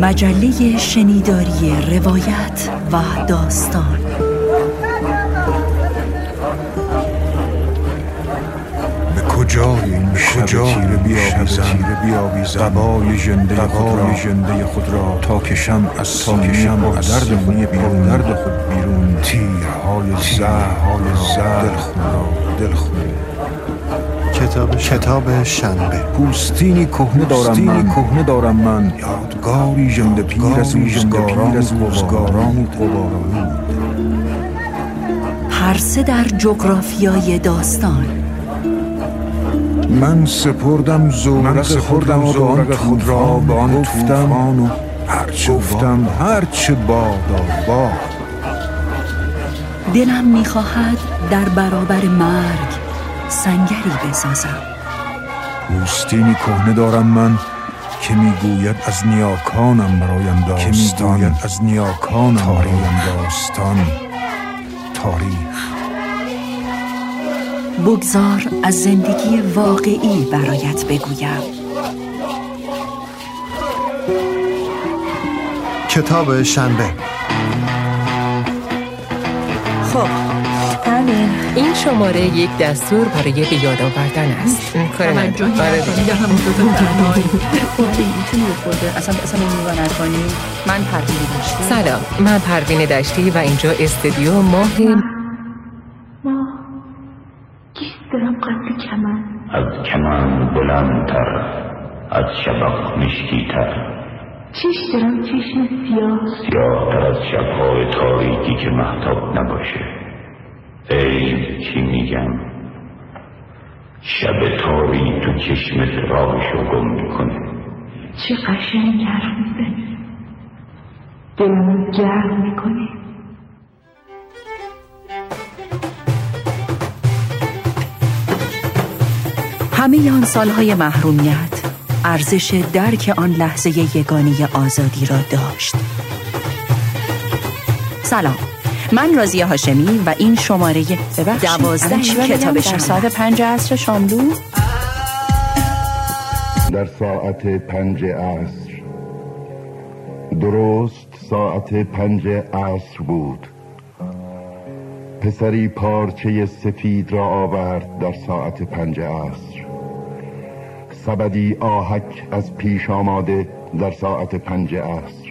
مجله شنیداری روایت و داستان. شب تیره بیاویزم قبای ژنده خود را ژنده خود را. تا کشم از سینه با درد خود بیرون درد خود بیرون. تیرهای زهرهای دل خود را دل خود کتاب کتاب شنبه. پوستینی کهنه دارم من. کهنه دارم من. یادگاری ژنده پیر از روزگاران از روزگاران قبارانی هر سه در جغرافیای داستان. من سپردم زورق خوردم زورق خود را به آن گفتم و هرچه گفتم هرچه بادا باد دلم می‌خواهد در برابر مرگ سنگری بسازم. پوستینی کهنه دارم من که می‌گوید از نیاکانم برایم داستان. که می‌گوید از نیاکانم برایم داستان. تاریخ. بگذار از زندگی واقعی برایت بگویم. کتاب شنبه. خب همین این شماره یک دستور برای به یاد آوردن است. کار من آره دیگه. اصلا اصلا نمی‌دونم نکنی. من پروین داشتی. سلام. من پروین دشتی و اینجا استودیو ماه که محتاب نباشه. ای چی میگم؟ شب تاری تو چشمت راهشو گم می‌کنه. چه قشنگ حرف می‌زنی. دلمو گرم می‌کنی همه آن سالهای محرومیت ارزش درک آن لحظه یگانی آزادی را داشت. سلام. من رازیه هاشمی و این شماره دوازده کتاب در ساعت پنج عصر شاملو در ساعت پنج عصر. درست ساعت پنج عصر بود. پسری پارچه سفید را آورد در ساعت پنج عصر. سبدی آهک از پیش آماده در ساعت پنج عصر.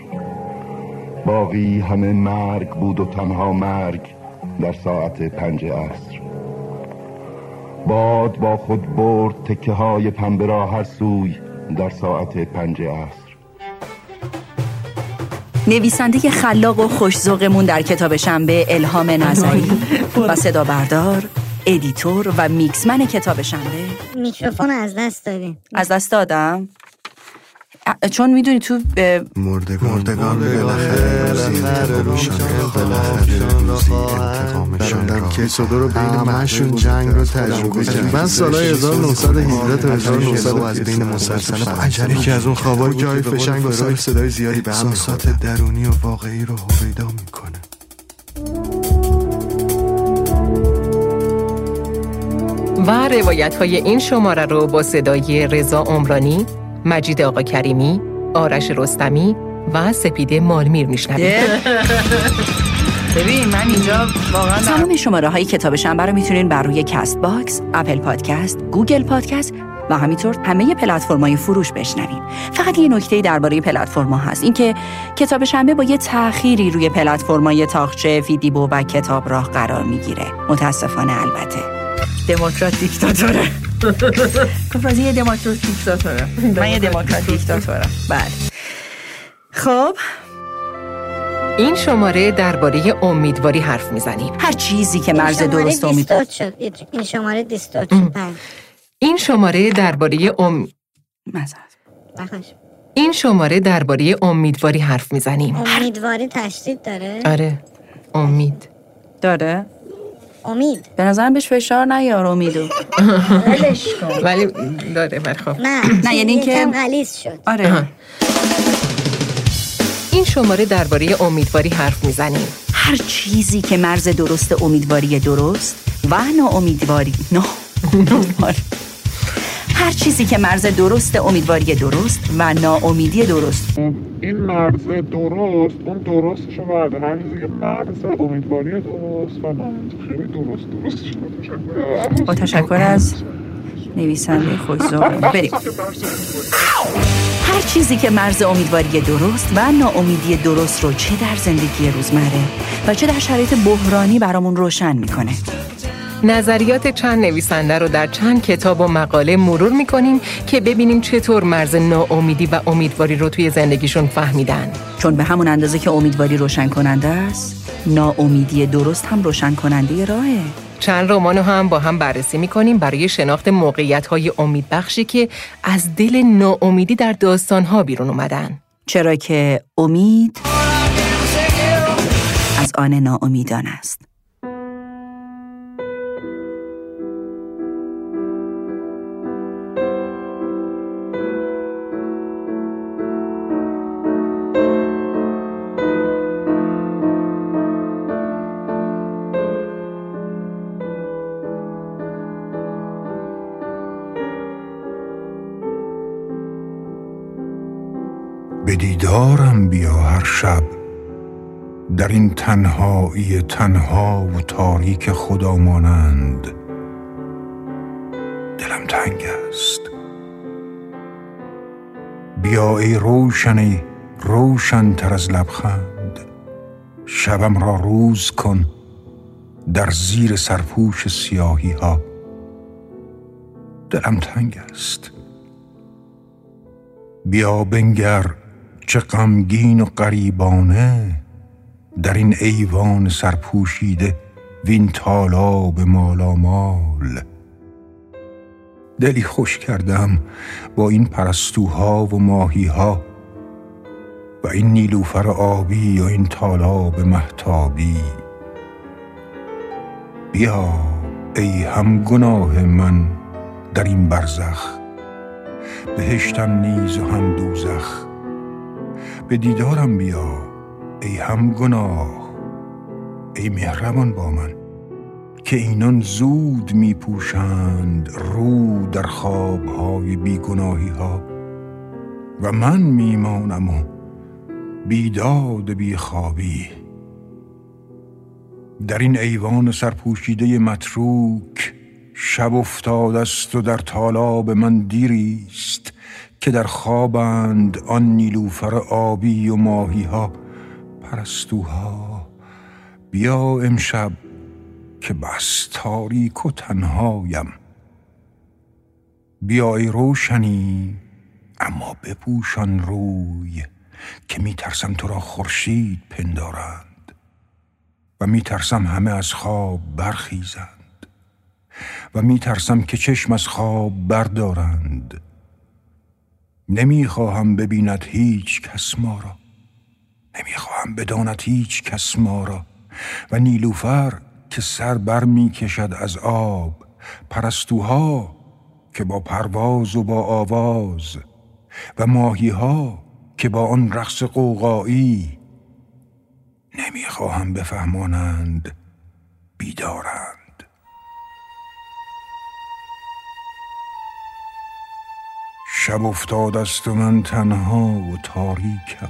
باقی همه مرگ بود و تنها مرگ در ساعت پنج عصر. باد با خود برد تکه های پنبه را هر سوی در ساعت پنج عصر. نویسنده خلاق و خوش‌ذوقمون در کتاب شنبه الهام نظری. و صدا بردار ادیتور و میکسمن کتاب شنبه. میکروفون از دست دادیم. از دست دادم؟ چون می‌دونی تو مردگان مردگان بالاخره روزی انتقامشان را که صدا رو بین همشون جنگ رو تجربه کردن من سالهای 1917 تا 1900 از بین مسلسلات عجله یکی از اون خوابایی که به فشنگ واسه صدای زیادی به هم احساسات درونی و واقعی رو هویدا می‌کنه. و روایت های این شماره رو با صدای رضا عمرانی، مجید آقا کریمی، آرش رستمی و سپید مالمیر میشنوید. ببین من اینجا واقعا تمام شماره های کتاب شنبه رو می‌تونین بر روی کست باکس، اپل پادکست، گوگل پادکست و همینطور همه پلتفرم‌های فروش بشنوین. فقط یه نکته درباره پلتفرم‌ها هست اینکه کتاب شنبه با یه تأخیری روی پلتفرم‌های طاقچه، فیدیبو و کتاب راه قرار می‌گیره. متاسفانه البته. دموکرات دیکتاتوره. گفت یه دموکرات دیکتاتوره. من یه دموکرات دیکتاتورم. بله. خب این شماره درباره امیدواری حرف می‌زنیم هر چیزی که مرز این شماره درست امید شد این شماره دیستورت شد بله. این شماره درباره ام... معذرت. بخش. این شماره درباره امیدواری حرف می‌زنیم. امیدواری تشدید داره؟ آره. امید. داره؟ امید. به نظرم بهش فشار نیار امیدو. ولش کن. ولی داره ولی خب. نه. نه، یعنی اینکه- غلیظ شد. آره. این شماره درباره امیدواری حرف می‌زنیم. هر چیزی که مرز درست امیدواری درست و ناامیدواری نا هر چیزی که مرز درست امیدواری درست و ناامیدی درست. این مرز درست اون درستش رو برده هر چیزی که مرز امیدواری درست و خیلی درست درست شد. با تشکر از نویسنده خوشزار بریم. هر چیزی که مرز امیدواری درست و ناامیدی درست رو چه در زندگی روزمره و چه در شرایط بحرانی برامون روشن می‌کنه. نظریات چند نویسنده رو در چند کتاب و مقاله مرور می‌کنیم که ببینیم چطور مرز ناامیدی و امیدواری رو توی زندگیشون فهمیدن. چون به همون اندازه که امیدواری روشن کننده است ناامیدی درست هم روشن کننده راهه. چند رمان رو هم با هم بررسی می‌کنیم برای شناخت موقعیت های امیدبخشی که از دل ناامیدی در داستان ها بیرون اومدن. چرا که امید از آن ناامیدان است. به دیدارم بیا هر شب. در این تنهایی تنها و تاریک خدا مانند. دلم تنگ است. بیا ای روشنی روشن تر از لبخند. شبم را روز کن در زیر سرپوش سیاهی ها دلم تنگ است. بیا بنگر چه غمگین و غریبانه در این ایوان سرپوشیده وین تالاب مالامال. دلی خوش کردم با این پرستوها و ماهیها و این نیلوفر آبی و این تالاب محتابی بیا ای هم گناه من در این برزخ بهشتم نیز و هم دوزخ. به دیدارم بیا ای هم گناه ای مهربان با من که اینان زود می پوشند رو در خوابهای بیگناهی ها و من میمانم و بیداد بیخوابی. در این ایوان سرپوشیده متروک شب افتاد است و در تالاب من دیریست. که در خوابند آن نیلوفر آبی و ماهی ها پرستوها. بیا امشب که بس تاریک و تنهایم. بیا ای روشنی اما بپوشان روی که می ترسم تو را خورشید پندارند و می ترسم همه از خواب برخیزند و می ترسم که چشم از خواب بردارند. نمی خواهم ببیند هیچ کس ما را. نمی خواهم بداند هیچ کس ما را. و نیلوفر که سر بر می کشد از آب پرستوها که با پرواز و با آواز و ماهیها که با آن رقص قوقایی نمی خواهم بفهمانند بیدارند. شب افتاد است و من تنها و تاریکم.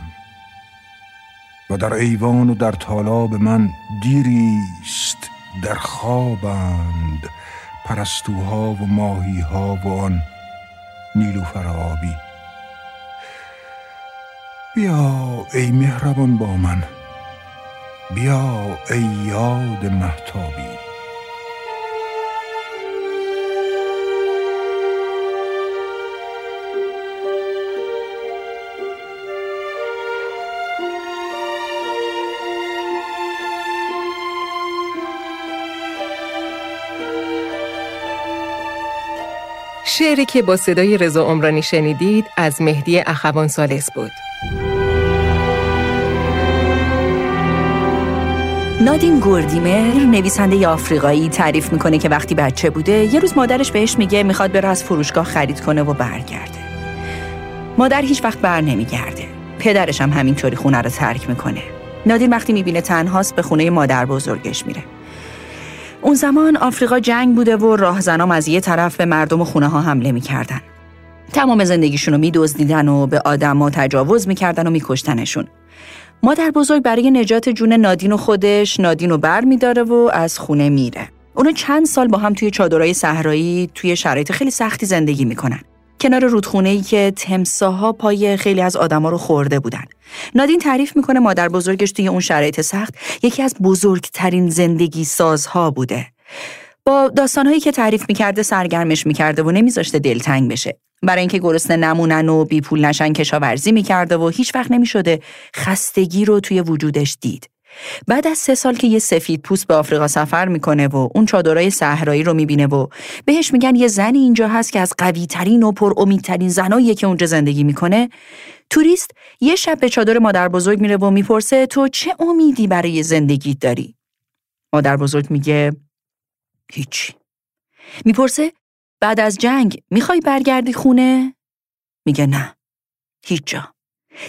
و در ایوان و در تالاب من دیریست در خوابند پرستوها و ماهیها و آن نیلوفر آبی. بیا ای مهربان با من. بیا ای یاد محتابی شعری که با صدای رضا عمرانی شنیدید از مهدی اخوان سالس بود. نادین گوردیمر نویسنده آفریقایی تعریف می‌کنه که وقتی بچه بوده یه روز مادرش بهش میگه می‌خواد بره از فروشگاه خرید کنه و برگرده. مادر هیچ وقت بر نمیگرده. پدرش هم همینطوری خونه رو ترک می‌کنه. نادین وقتی می‌بینه تنهاست به خونه مادر بزرگش میره. اون زمان آفریقا جنگ بوده و راهزنام از یه طرف به مردم و خونه ها حمله می‌کردن تمام زندگیشون رو میدزدیدن و به آدما تجاوز می‌کردن و میکشتنشون مادر بزرگ برای نجات جون نادین و خودش نادین رو بر میداره و از خونه میره. اونو چند سال با هم توی چادرای صحرایی توی شرایط خیلی سختی زندگی می‌کنن. کنار رودخونه ای که تمساها پای خیلی از آدما رو خورده بودن. نادین تعریف می‌کنه مادر بزرگش توی اون شرایط سخت یکی از بزرگترین زندگی سازها بوده. با داستانهایی که تعریف می‌کرده سرگرمش می‌کرده و نمیذاشته دلتنگ بشه. برای اینکه گرسنه نمونن و بی پول نشن کشاورزی می‌کرده و هیچ وقت نمی‌شده خستگی رو توی وجودش دید. بعد از سه سال که یه سفید پوست به آفریقا سفر می‌کنه و اون چادرای صحرایی رو می‌بینه و بهش میگن یه زنی اینجا هست که از قوی ترین و پر امیدترین زنایی که اونجا زندگی می‌کنه توریست یه شب به چادر مادر بزرگ میره و می‌پرسه تو چه امیدی برای زندگیت داری؟ مادر بزرگ میگه هیچی. می‌پرسه بعد از جنگ می‌خوای برگردی خونه؟ میگه نه. هیچ جا.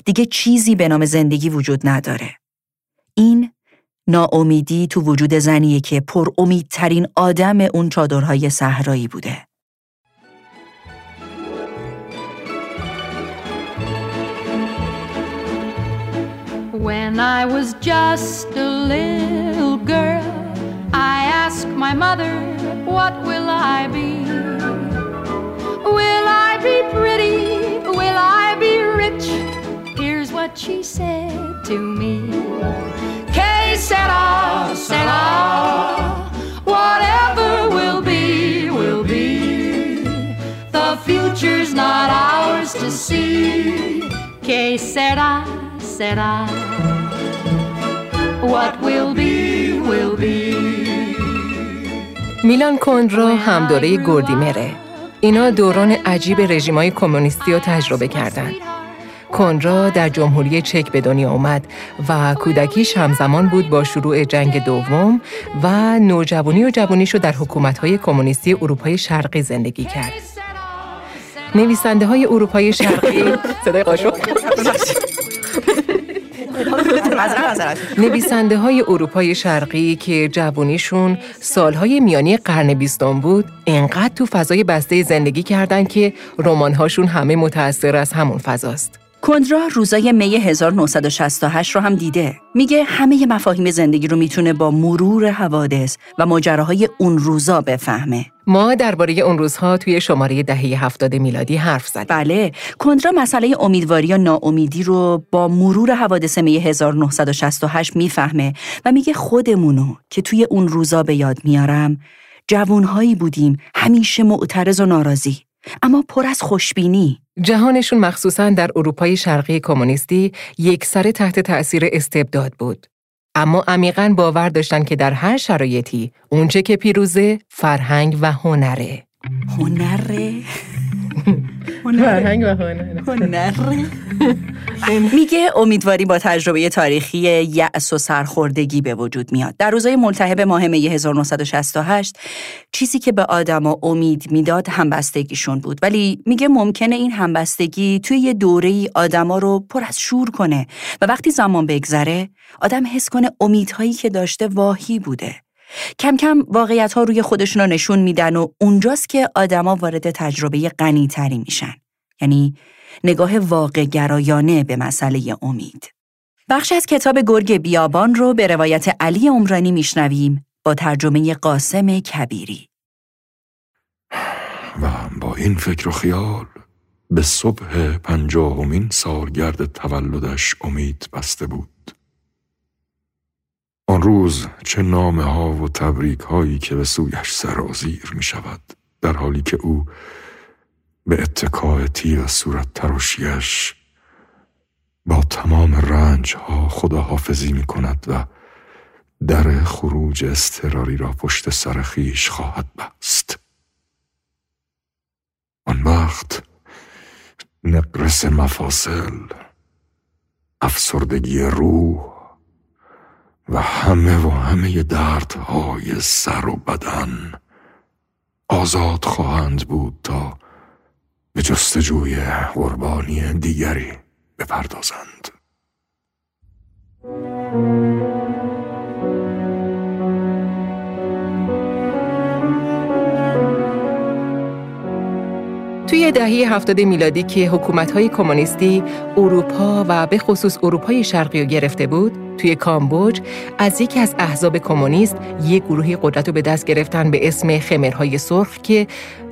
دیگه چیزی به نام زندگی وجود نداره. این ناامیدی تو وجود زنیه که پر امیدترین آدم اون چادرهای صحرایی بوده. When I was just a little girl, I asked my mother, What will I be? Will I be pretty? Will I be rich? Here's what she said to me. Que sera, sera. Whatever will be, will be. The future's not ours to see. Que sera, sera. What will be, will be. میلان کندرا همدوره گوردیمره. اینا دوران عجیب رژیمای کمونیستی رو تجربه کردند. کنرا در جمهوری چک به دنیا آمد و کودکیش همزمان بود با شروع جنگ دوم و نوجوانی و جوانیش رو در حکومت‌های کمونیستی اروپای شرقی زندگی کرد. نویسنده های اروپای شرقی صدای قاشق نویسنده های اروپای شرقی که جوانیشون سالهای میانی قرن بیستم بود انقدر تو فضای بسته زندگی کردن که رمانهاشون همه متأثر از همون فضاست. کندرا روزای می 1968 رو هم دیده. میگه همه مفاهیم زندگی رو می‌تونه با مرور حوادث و ماجراهای اون روزا بفهمه. ما درباره اون روزها توی شماره دهه هفتاد میلادی حرف زدیم. بله، کندرا مسئله امیدواری یا ناامیدی رو با مرور حوادث می 1968 می‌فهمه و میگه خودمونو که توی اون روزا به یاد میارم، جوونهایی بودیم همیشه معترض و ناراضی. اما پر از خوشبینی جهانشون مخصوصا در اروپای شرقی کمونیستی یک سر تحت تأثیر استبداد بود. اما عمیقا باور داشتن که در هر شرایطی اونچه که پیروزه فرهنگ و هنره. هنره؟ فرهنگ و. هنره؟ میگه امیدواری با تجربه تاریخی یأس و سرخوردگی به وجود میاد. در روزهای ملتهب ماه می 1968 چیزی که به آدما امید می‌داد همبستگیشون بود ولی میگه ممکنه این همبستگی توی یه دوره ای آدما رو پر از شور کنه و وقتی زمان بگذره آدم حس کنه امیدهایی که داشته واهی بوده. کم کم واقعیت ها روی خودشون رو نشون میدن و اونجاست که آدما وارد تجربه غنی تری میشن. یعنی نگاه واقع گرایانه به مسئله امید. بخش از کتاب گرگ بیابان رو به روایت علی عمرانی میشنویم با ترجمه قاسم کبیری. و با این فکر و خیال به صبح پنجاهمین سالگرد تولدش امید بسته بود. آن روز چه نامه ها و تبریک هایی که به سویش سرازیر می شود در حالی که او به اتکاع تیر صورت تراشیش با تمام رنج ها خداحافظی می کند و در خروج استراری را پشت سر خیش خواهد بست. آن وقت نقرس مفاصل افسردگی روح و همه و همه دردهای سر و بدن آزاد خواهند بود تا به جستجوی قربانی دیگری بپردازند. توی دهه هفتاد میلادی که حکومت‌های کمونیستی اروپا و به خصوص اروپای شرقی رو گرفته بود، توی کامبوج از یکی از احزاب کمونیست یک گروهی قدرت رو به دست گرفتن به اسم خمرهای سرخ که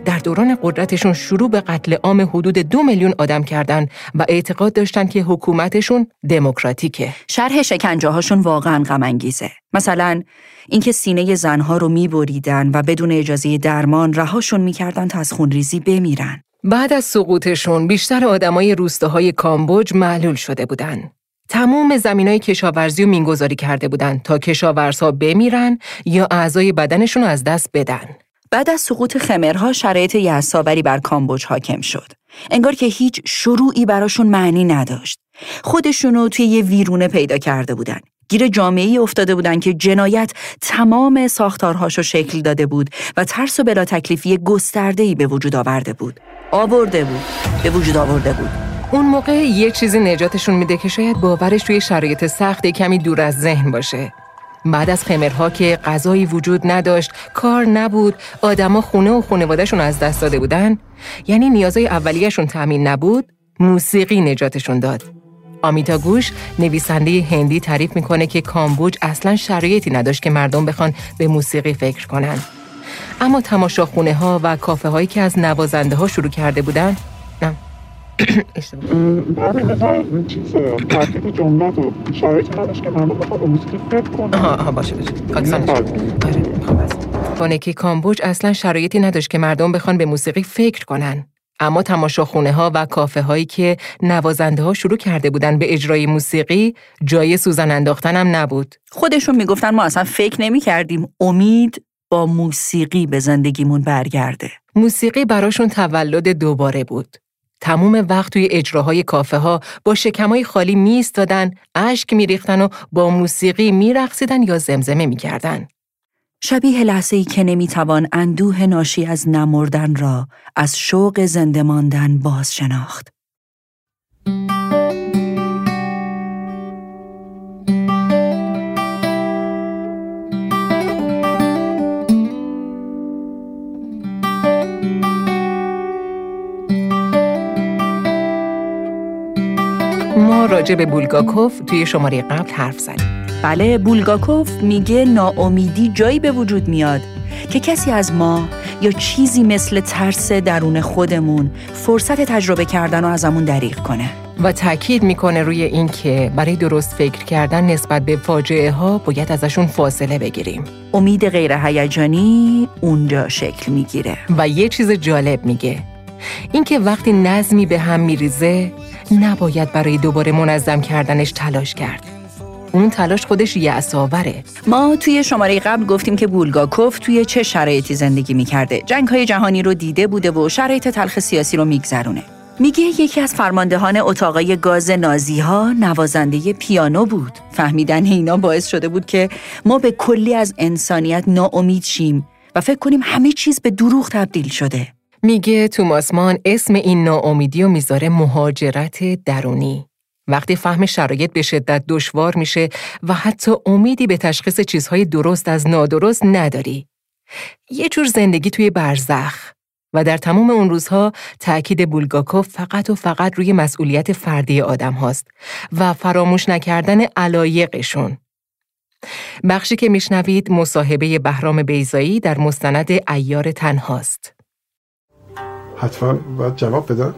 در دوران قدرتشون شروع به قتل عام حدود دو میلیون آدم کردن و اعتقاد داشتن که حکومتشون دموکراتیکه. شرح شکنجه هاشون واقعا غم انگیزه. مثلا اینکه سینه زنها رو میبریدن و بدون اجازه درمان رهاشون می‌کردن تا از خونریزی بمیرن. بعد از سقوطشون بیشتر آدمای روستاهای کامبوج معلول شده بودن. تمام زمینای کشاورزی و مینگذاری کرده بودند تا کشاورزها بمیرن یا اعضای بدنشون از دست بدن. بعد از سقوط خمرها شرایط یعصاوری بر کامبوج حاکم شد. انگار که هیچ شروعی براشون معنی نداشت. خودشونو توی یه ویرونه پیدا کرده بودن. گیر جامعه افتاده بودن که جنایت تمام ساختارهاشو شکل داده بود و ترس و بلا تکلیفی گسترده‌ای به وجود آورده بود. آورده بود. به وجود آورده بود. اون موقع یه چیزی نجاتشون میده که شاید باورش توی شرایط سخت کمی دور از ذهن باشه. بعد از خمرها که غذایی وجود نداشت، کار نبود، آدما خونه و خانوادهشون از دست داده بودن، یعنی نیازهای اولیهشون تامین نبود، موسیقی نجاتشون داد. آمیتا گوش نویسنده هندی تعریف می‌کنه که کامبوج اصلا شرایطی نداشت که مردم بخوان به موسیقی فکر کنن. اما تماشاخونه ها و کافه هایی که از نوازنده ها شروع کرده بودن نه. چیز ترکیب جملات و شرایطی نداشت که مردم بخواد به موسیقی فکر کنن. آها آها باشه آره خب کامبوج اصلا شرایطی نداشت که مردم بخوان به موسیقی فکر کنن. اما تماشاخونه ها و کافه هایی که نوازنده ها شروع کرده بودن به اجرای موسیقی جای سوزن انداختن هم نبود. خودشون می‌گفتن ما اصلا فکر نمی کردیم امید با موسیقی به زندگیمون برگرده. موسیقی براشون تولد دوباره بود. تموم وقت توی اجراهای کافه ها با شکمای خالی می اشک می ریختن و با موسیقی می رقصیدن یا زمزمه می کردن. شبیه لحظه ای که نمی‌توان اندوه ناشی از نمردن را از شوق زنده ماندن باز شناخت. ما راجع به بولگاکوف توی شماره قبل حرف زدیم. بله بولگاکوف میگه ناامیدی جایی به وجود میاد که کسی از ما یا چیزی مثل ترس درون خودمون فرصت تجربه کردن و ازمون دریغ کنه. و تاکید می‌کنه روی این که برای درست فکر کردن نسبت به فاجعه ها باید ازشون فاصله بگیریم. امید غیر هیجانی اونجا شکل می‌گیره. و یه چیز جالب میگه. اینکه وقتی نظمی به هم میریزه نباید برای دوباره منظم کردنش تلاش کرد. اون تلاش خودش یعصاوره ما توی شماره قبل گفتیم که بولگاکوف توی چه شرایطی زندگی می‌کرده. جنگ های جهانی رو دیده بوده و شرایط تلخ سیاسی رو میگذرونه. میگه یکی از فرماندهان اتاقای گاز نازی ها نوازنده پیانو بود. فهمیدن اینا باعث شده بود که ما به کلی از انسانیت ناامید شیم و فکر کنیم همه چیز به دروغ تبدیل شده. میگه توماسمان اسم این ناامیدی و می‌ذاره مهاجرت درونی. وقتی فهم شرایط به شدت دشوار میشه و حتی امیدی به تشخیص چیزهای درست از نادرست نداری. یه جور زندگی توی برزخ و در تمام اون روزها تأکید بولگاکوف فقط و فقط روی مسئولیت فردی آدم هاست و فراموش نکردن علایقشون. بخشی که میشنوید مصاحبه بهرام بیزایی در مستند ایار تنهاست. حتما باید جواب بدن؟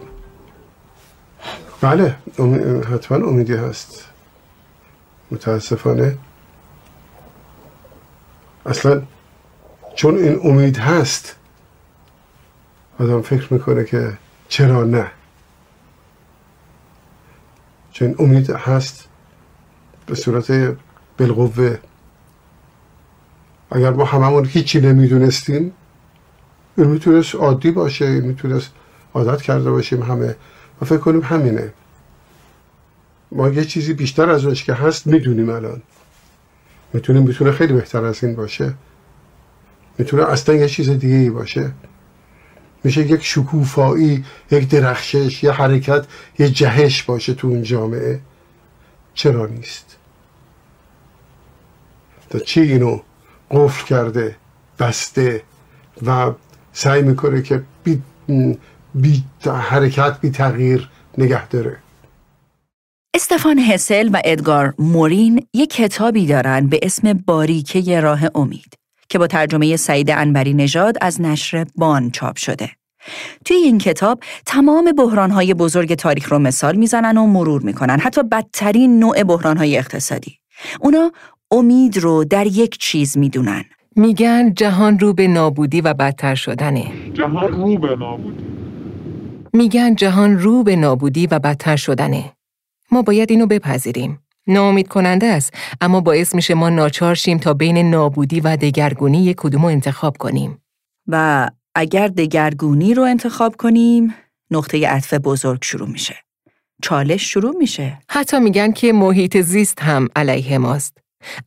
بله حتما امیدی هست. متاسفانه. اصلا چون این امید هست آدم فکر می‌کنه که چرا نه؟ چون امید هست به صورت بالقوه. اگر ما هممون هیچی نمی‌دونستیم این می‌تونست عادی باشه این می‌تونست عادت کرده باشیم همه. و فکر کنیم همینه. ما یه چیزی بیشتر از اونش که هست می‌دونیم الان. می‌تونه می‌تونه خیلی بهتر از این باشه. می‌تونه اصلا یه چیز دیگه ای باشه. میشه یک شکوفایی یک درخشش یه حرکت یه جهش باشه تو اون جامعه. چرا نیست؟ تا چی اینو قفل کرده بسته و سعی می‌کنه که بی, بی حرکت بی تغییر نگه داره استفان هسل و ادگار مورین یک کتابی دارن به اسم باریکه راه امید که با ترجمه سعید انبری نژاد از نشر بان چاپ شده. توی این کتاب تمام بحرانهای بزرگ تاریخ رو مثال می‌زنن و مرور می‌کنن حتی بدترین نوع بحرانهای اقتصادی. اونا امید رو در یک چیز می‌دونن. میگن جهان رو به نابودی و بدتر شدنه. جهان رو به نابودی. میگن جهان رو به نابودی و بدتر شدنه. ما باید اینو بپذیریم. ناامید کننده است اما باعث میشه ما ناچار شیم تا بین نابودی و دگرگونی یک کدوم انتخاب کنیم. و اگر دگرگونی رو انتخاب کنیم نقطه عطف بزرگ شروع میشه. چالش شروع میشه. حتی میگن که محیط زیست هم علیه ماست.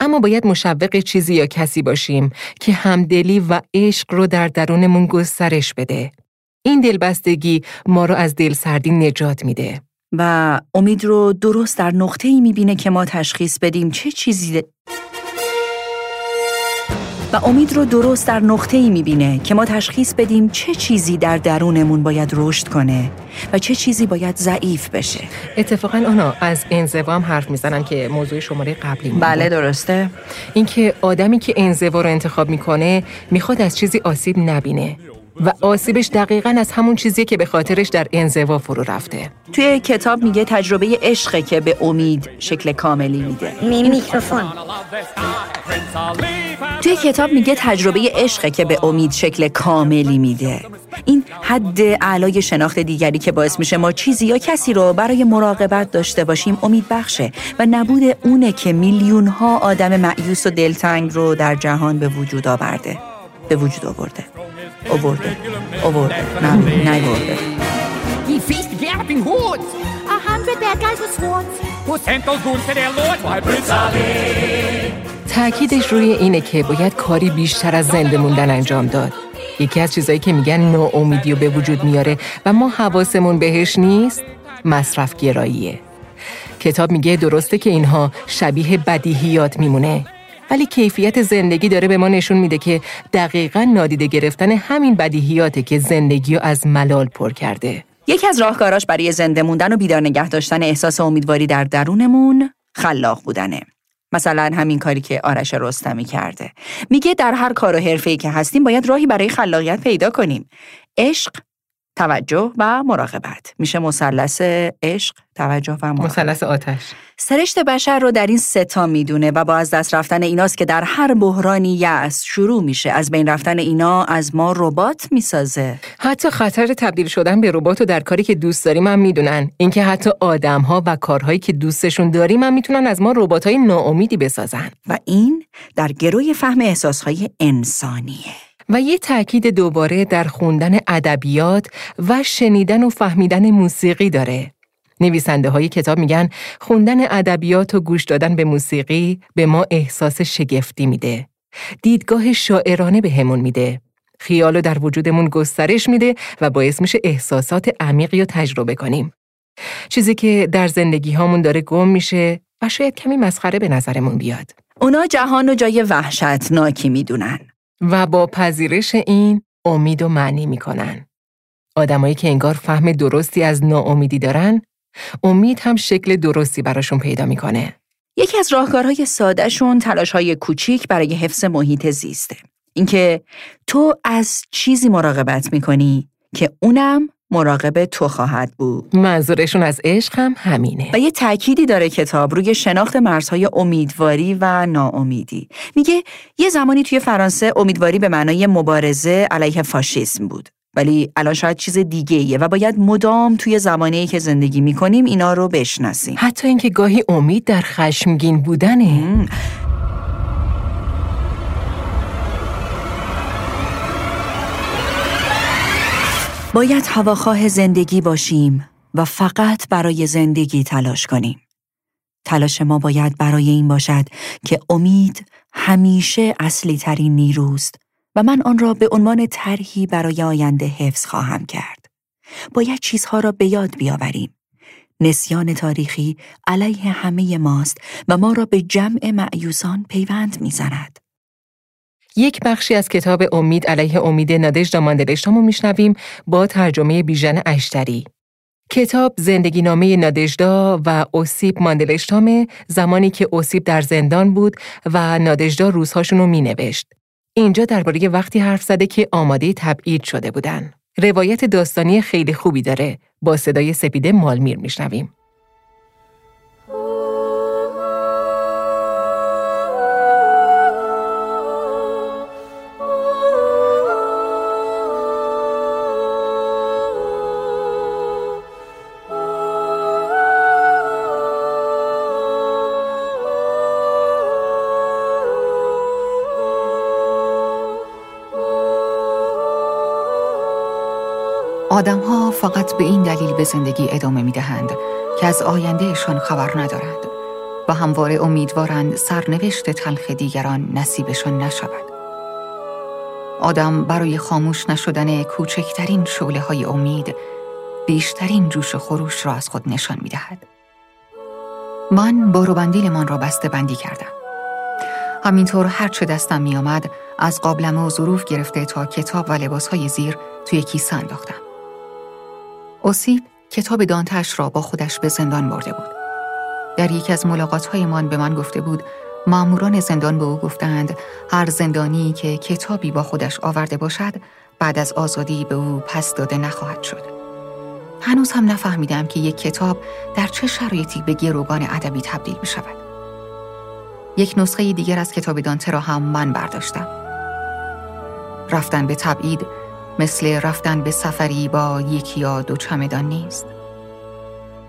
اما باید مشوق چیزی یا کسی باشیم که همدلی و عشق رو در درونمون گسترش بده. این دلبستگی ما رو از دلسردی نجات میده. و امید رو درست در نقطه ای می‌بینه که ما تشخیص بدیم چه چیزی و امید رو درست در نقطه ای می‌بینه که ما تشخیص بدیم چه چیزی در درونمون باید رشد کنه و چه چیزی باید ضعیف بشه اتفاقا اونا از انزوا هم حرف می‌زنن که موضوع شماره قبلی بود. بله درسته اینکه آدمی که انزوا رو انتخاب می‌کنه می‌خواد از چیزی آسیب نبینه و آسیبش دقیقا از همون چیزی که به خاطرش در انزوا فرو رفته. توی کتاب میگه تجربه عشقه که به امید شکل کاملی میده. می میکروفون. توی کتاب میگه تجربه عشقه که به امید شکل کاملی میده. این حد اعلای شناخت دیگری که باعث میشه ما چیزی یا کسی رو برای مراقبت داشته باشیم امید بخشه و نبود اونه که میلیون ها آدم معیوس و دلتنگ رو در جهان به وجود آورده به وجود آورده. آورده آورده نه نیورده He faced galloping hordes. A hundred bad guys with swords. To their lords? Why, Prince Ali. تأکیدش روی اینه که باید کاری بیشتر از زنده موندن انجام داد. یکی از چیزایی که میگن ناامیدی و به وجود میاره و ما حواسمون بهش نیست مصرف گراییه. کتاب میگه درسته که اینها شبیه بدیهیات میمونه ولی کیفیت زندگی داره به ما نشون میده که دقیقا نادیده گرفتن همین بدیهیاته که زندگی رو از ملال پر کرده. یکی از راهکاراش برای زنده موندن و بیدار نگه داشتن احساس امیدواری در درونمون خلاق بودنه. مثلا همین کاری که آرش رستمی کرده. میگه در هر کار و حرفه‌ای که هستیم باید راهی برای خلاقیت پیدا کنیم. عشق، توجه و مراقبت. میشه مثلث عشق، توجه و مراقبت. مثلث آتش. سرشت بشر رو در این ستا می‌دونه و با از دست رفتن ایناست که در هر بحرانی یأس شروع میشه. از بین رفتن اینا از ما ربات می‌سازه. حتی خطر تبدیل شدن به ربات و در کاری که دوست داریم هم می‌دونن. اینکه حتی آدمها و کارهایی که دوستشون داریم هم می‌تونن از ما رباتای ناامیدی بسازن. و این در گروی فهم احساسهای انسانیه. و یه تاکید دوباره در خوندن ادبیات و شنیدن و فهمیدن موسیقی داره. نویسنده های کتاب میگن خوندن ادبیات و گوش دادن به موسیقی به ما احساس شگفتی میده. دیدگاه شاعرانه به همون میده. خیال رو در وجودمون گسترش میده و باعث میشه احساسات عمیقی رو تجربه کنیم. چیزی که در زندگی هامون داره گم میشه و شاید کمی مسخره به نظرمون بیاد. اونا جهان رو جای وحشتناکی می‌دونن و با پذیرش این امید و معنی می‌کنن. آدمایی که انگار فهم درستی از ناامیدی دارن، امید هم شکل درستی براشون پیدا می‌کنه. یکی از راهکارهای سادهشون تلاشهای کوچیک برای حفظ محیط زیسته. اینکه تو از چیزی مراقبت می‌کنی که اونم مراقب تو خواهد بود. منظورشون از عشق هم همینه. و یه تأکیدی داره کتاب روی شناخت مرزهای امیدواری و ناامیدی. میگه یه زمانی توی فرانسه امیدواری به معنای مبارزه علیه فاشیسم بود. ولی الان شاید چیز دیگه ایه و باید مدام توی زمانه‌ای که زندگی می‌کنیم اینا رو بشناسیم. حتی اینکه گاهی امید در خشمگین بودنه. باید هواخواه زندگی باشیم و فقط برای زندگی تلاش کنیم. تلاش ما باید برای این باشد که امید همیشه اصلی ترین نیروست و من آن را به عنوان طرحی برای آینده حفظ خواهم کرد. باید چیزها را به یاد بیاوریم. نسیان تاریخی علیه همه ماست و ما را به جمع معیوسان پیوند می‌زند. یک بخشی از کتاب امید علیه امید نادژدا ماندلشتام رو میشنویم با ترجمه بیژن اشتری. کتاب زندگی نامه نادژدا و اوسیب ماندلشتام زمانی که اوسیب در زندان بود و نادژدا روزهاشون رو می نوشت. اینجا درباره وقتی حرف زده که آماده تبعید شده بودن. روایت داستانی خیلی خوبی داره. با صدای سپیده مالمیر میشنویم. آدمها فقط به این دلیل به زندگی ادامه می دهند که از آیندهشان خبر ندارند و همواره امیدوارند سرنوشت تلخ دیگران نصیبشان نشود. آدم برای خاموش نشدن کوچکترین شعله های امید بیشترین جوش و خروش را از خود نشان می دهد. من من را بسته بندی کردم. همینطور هرچه دستم می آمد از قابلمه و ظروف گرفته تا کتاب و لباس های زیر توی کیسه انداختم. اوسیب کتاب دانتش را با خودش به زندان برده بود. در یکی از ملاقاتهایمان به من گفته بود ماموران زندان به او گفتند هر زندانی که کتابی با خودش آورده باشد بعد از آزادی به او پس داده نخواهد شد. هنوز هم نفهمیدم که یک کتاب در چه شرایطی به گروگان ادبی تبدیل می شود. یک نسخه دیگر از کتاب دانته را هم من برداشتم. رفتن به تبعید مثل رفتن به سفری با یکی یا دو چمدان نیست.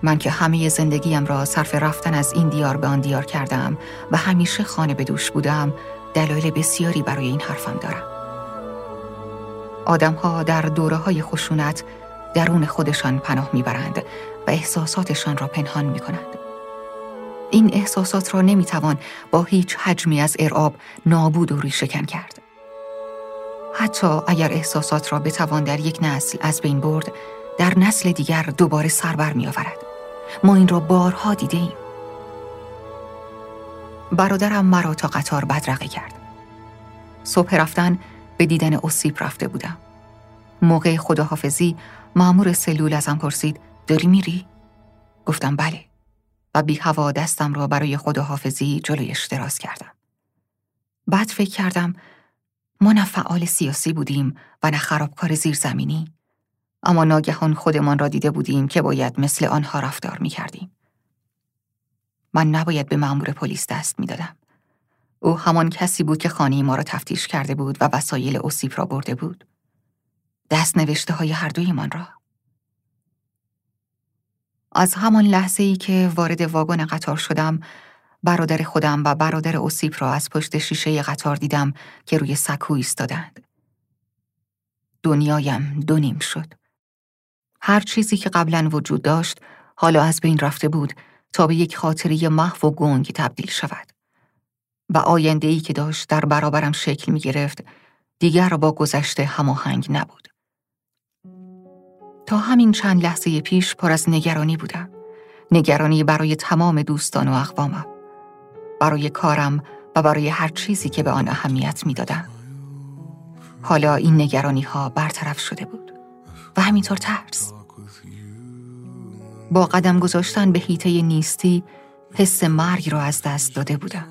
من که همه زندگیم را صرف رفتن از این دیار به آن دیار کردم و همیشه خانه به دوش بودم دلایل بسیاری برای این حرفم دارم. آدمها در دوره های خشونت درون خودشان پناه می‌برند و احساساتشان را پنهان می کنند. این احساسات را نمی‌توان با هیچ حجمی از ارعاب نابود و ریشکن کرد. حتی اگر احساسات را بتوان در یک نسل از بین برد در نسل دیگر دوباره سربر می آورد. ما این را بارها دیده ایم. برادرم مرا تا قطار بدرقه کرد. صبح رفتن به دیدن اصیب رفته بودم. موقع خداحافظی معمور سلول ازم پرسید داری میری؟ گفتم بله و بی هوا دستم را برای خداحافظی جلویش دراز کردم. بعد فکر کردم ما نه فعال سیاسی بودیم و نه خرابکار زیرزمینی اما ناگهان خودمان را دیده بودیم که باید مثل آنها رفتار می کردیم. من نباید به مأمور پلیس دست می دادم. او همان کسی بود که خانه ما را تفتیش کرده بود و وسایل اوسیپ را برده بود. دست نوشته های هر دویمان را. از همان لحظه ای که وارد واگن قطار شدم برادر خودم و برادر اوسیپ را از پشت شیشه قطار دیدم که روی سکو ایستادند. دنیایم دو نیم شد. هر چیزی که قبلا وجود داشت حالا از بین رفته بود تا به یک خاطری محو و گنگ تبدیل شود. و آینده ای که داشت در برابرم شکل می گرفت دیگر با گذشته هماهنگ نبود. تا همین چند لحظه پیش پر از نگرانی بودم. نگرانی برای تمام دوستان و اقوامم. برای کارم و برای هر چیزی که به آن اهمیت می‌دادم. حالا این نگرانی ها برطرف شده بود و همینطور ترس. با قدم گذاشتن به هیته نیستی حس مرگ را از دست داده بودم.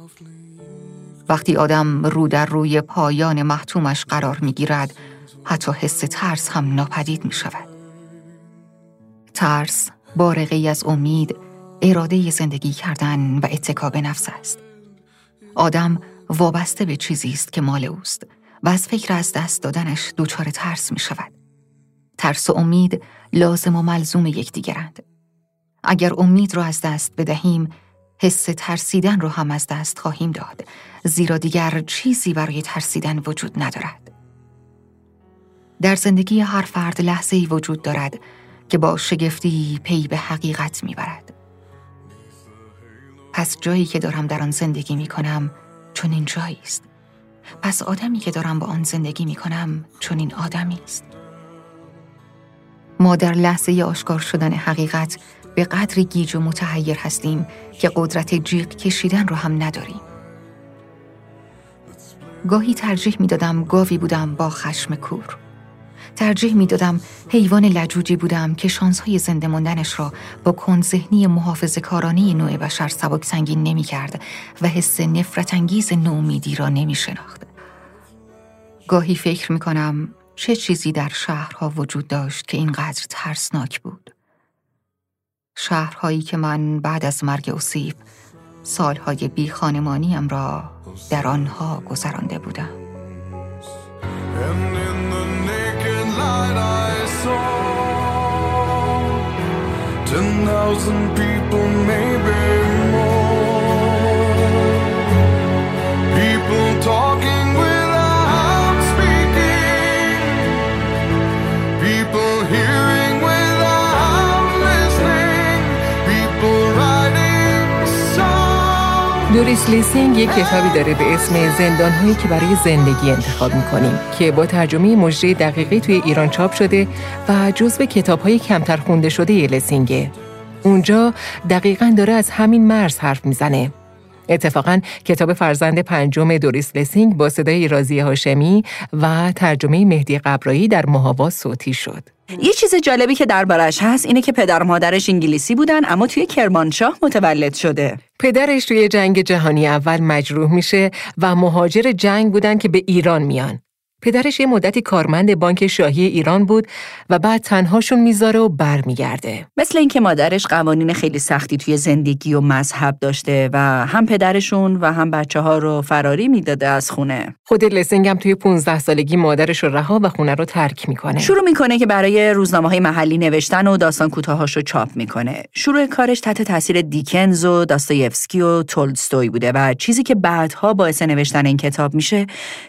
وقتی آدم رو در روی پایان محتومش قرار می گیرد حتی حس ترس هم ناپدید می شود. ترس بارقی از امید اراده زندگی کردن و اتکا به نفس است. آدم وابسته به چیزی است که مال اوست و از فکر از دست دادنش دچار ترس می شود. ترس و امید لازم و ملزوم یکدیگرند. اگر امید را از دست بدهیم، حس ترسیدن رو هم از دست خواهیم داد، زیرا دیگر چیزی برای ترسیدن وجود ندارد. در زندگی هر فرد لحظه ای وجود دارد که با شگفتی پی به حقیقت می‌برد. پس جایی که دارم در آن زندگی می کنم چون این جایی است. پس آدمی که دارم با آن زندگی می کنم چون این آدمی است. ما در لحظه آشکار شدن حقیقت به قدری گیج و متحیر هستیم که قدرت جیغ کشیدن رو هم نداریم. گاهی ترجیح می دادم گاوی بودم با خشم کور. ترجیح می دادم حیوان لجوجی بودم که شانسهای زنده ماندنش را با کن ذهنی محافظ کارانی نوع بشر سبک سنگین نمی کرد و حس نفرت انگیز نومیدی را نمی شناخت. گاهی فکر می کنم چه چیزی در شهرها وجود داشت که اینقدر ترسناک بود. شهرهایی که من بعد از مرگ اصیب سالهای بی خانمانیم را در آنها گذرانده بودم. night I saw ten thousand people, maybe more, people talking. دوریس لیسینگ یک کتابی داره به اسم زندان هایی که برای زندگی انتخاب می‌کنیم که با ترجمه مژده دقیقی توی ایران چاپ شده و جزو کتاب های کمتر خونده شده ی لسینگه. اونجا دقیقا داره از همین مرز حرف می‌زنه. اتفاقا کتاب فرزند پنجم دوریس لسینگ با صدای راضیه هاشمی و ترجمه مهدی غبرایی در ماه‌آوا صوتی شد. یه چیز جالبی که دربارش هست اینه که پدر مادرش انگلیسی بودن اما توی کرمانشاه متولد شده. پدرش توی جنگ جهانی اول مجروح میشه و مهاجر جنگ بودن که به ایران میان. پدرش یه مدتی کارمند بانک شاهی ایران بود و بعد تنهاشون می‌ذاره و برمیگرده. مثل اینکه مادرش قوانین خیلی سختی توی زندگی و مذهب داشته و هم پدرشون و هم بچه ها رو فراری می‌داده از خونه. خود لسینگ هم توی 15 سالگی مادرش رو رها و خونه رو ترک می‌کنه. شروع می‌کنه که برای روزنامه های محلی نوشتن و داستان کوتاهاش رو چاپ می‌کنه. شروع کارش تحت تاثیر دیکنز و داستایفسکی و تولستوی بوده و چیزی که بعدها باعث نوشتن این کتاب میشه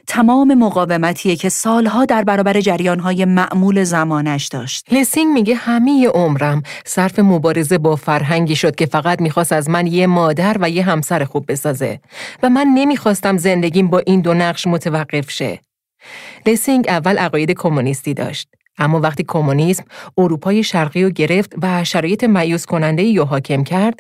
تمام مقاومت که سالها در برابر جریانهای معمول زمانش داشت. لسینگ میگه همه عمرم صرف مبارزه با فرهنگی شد که فقط می‌خواست از من یه مادر و یه همسر خوب بسازه و من نمی‌خواستم زندگیم با این دو نقش متوقف شه. لسینگ اول عقاید کمونیستی داشت. اما وقتی کمونیسم اروپای شرقی رو گرفت و شرایط معیوس کننده رو حاکم کرد،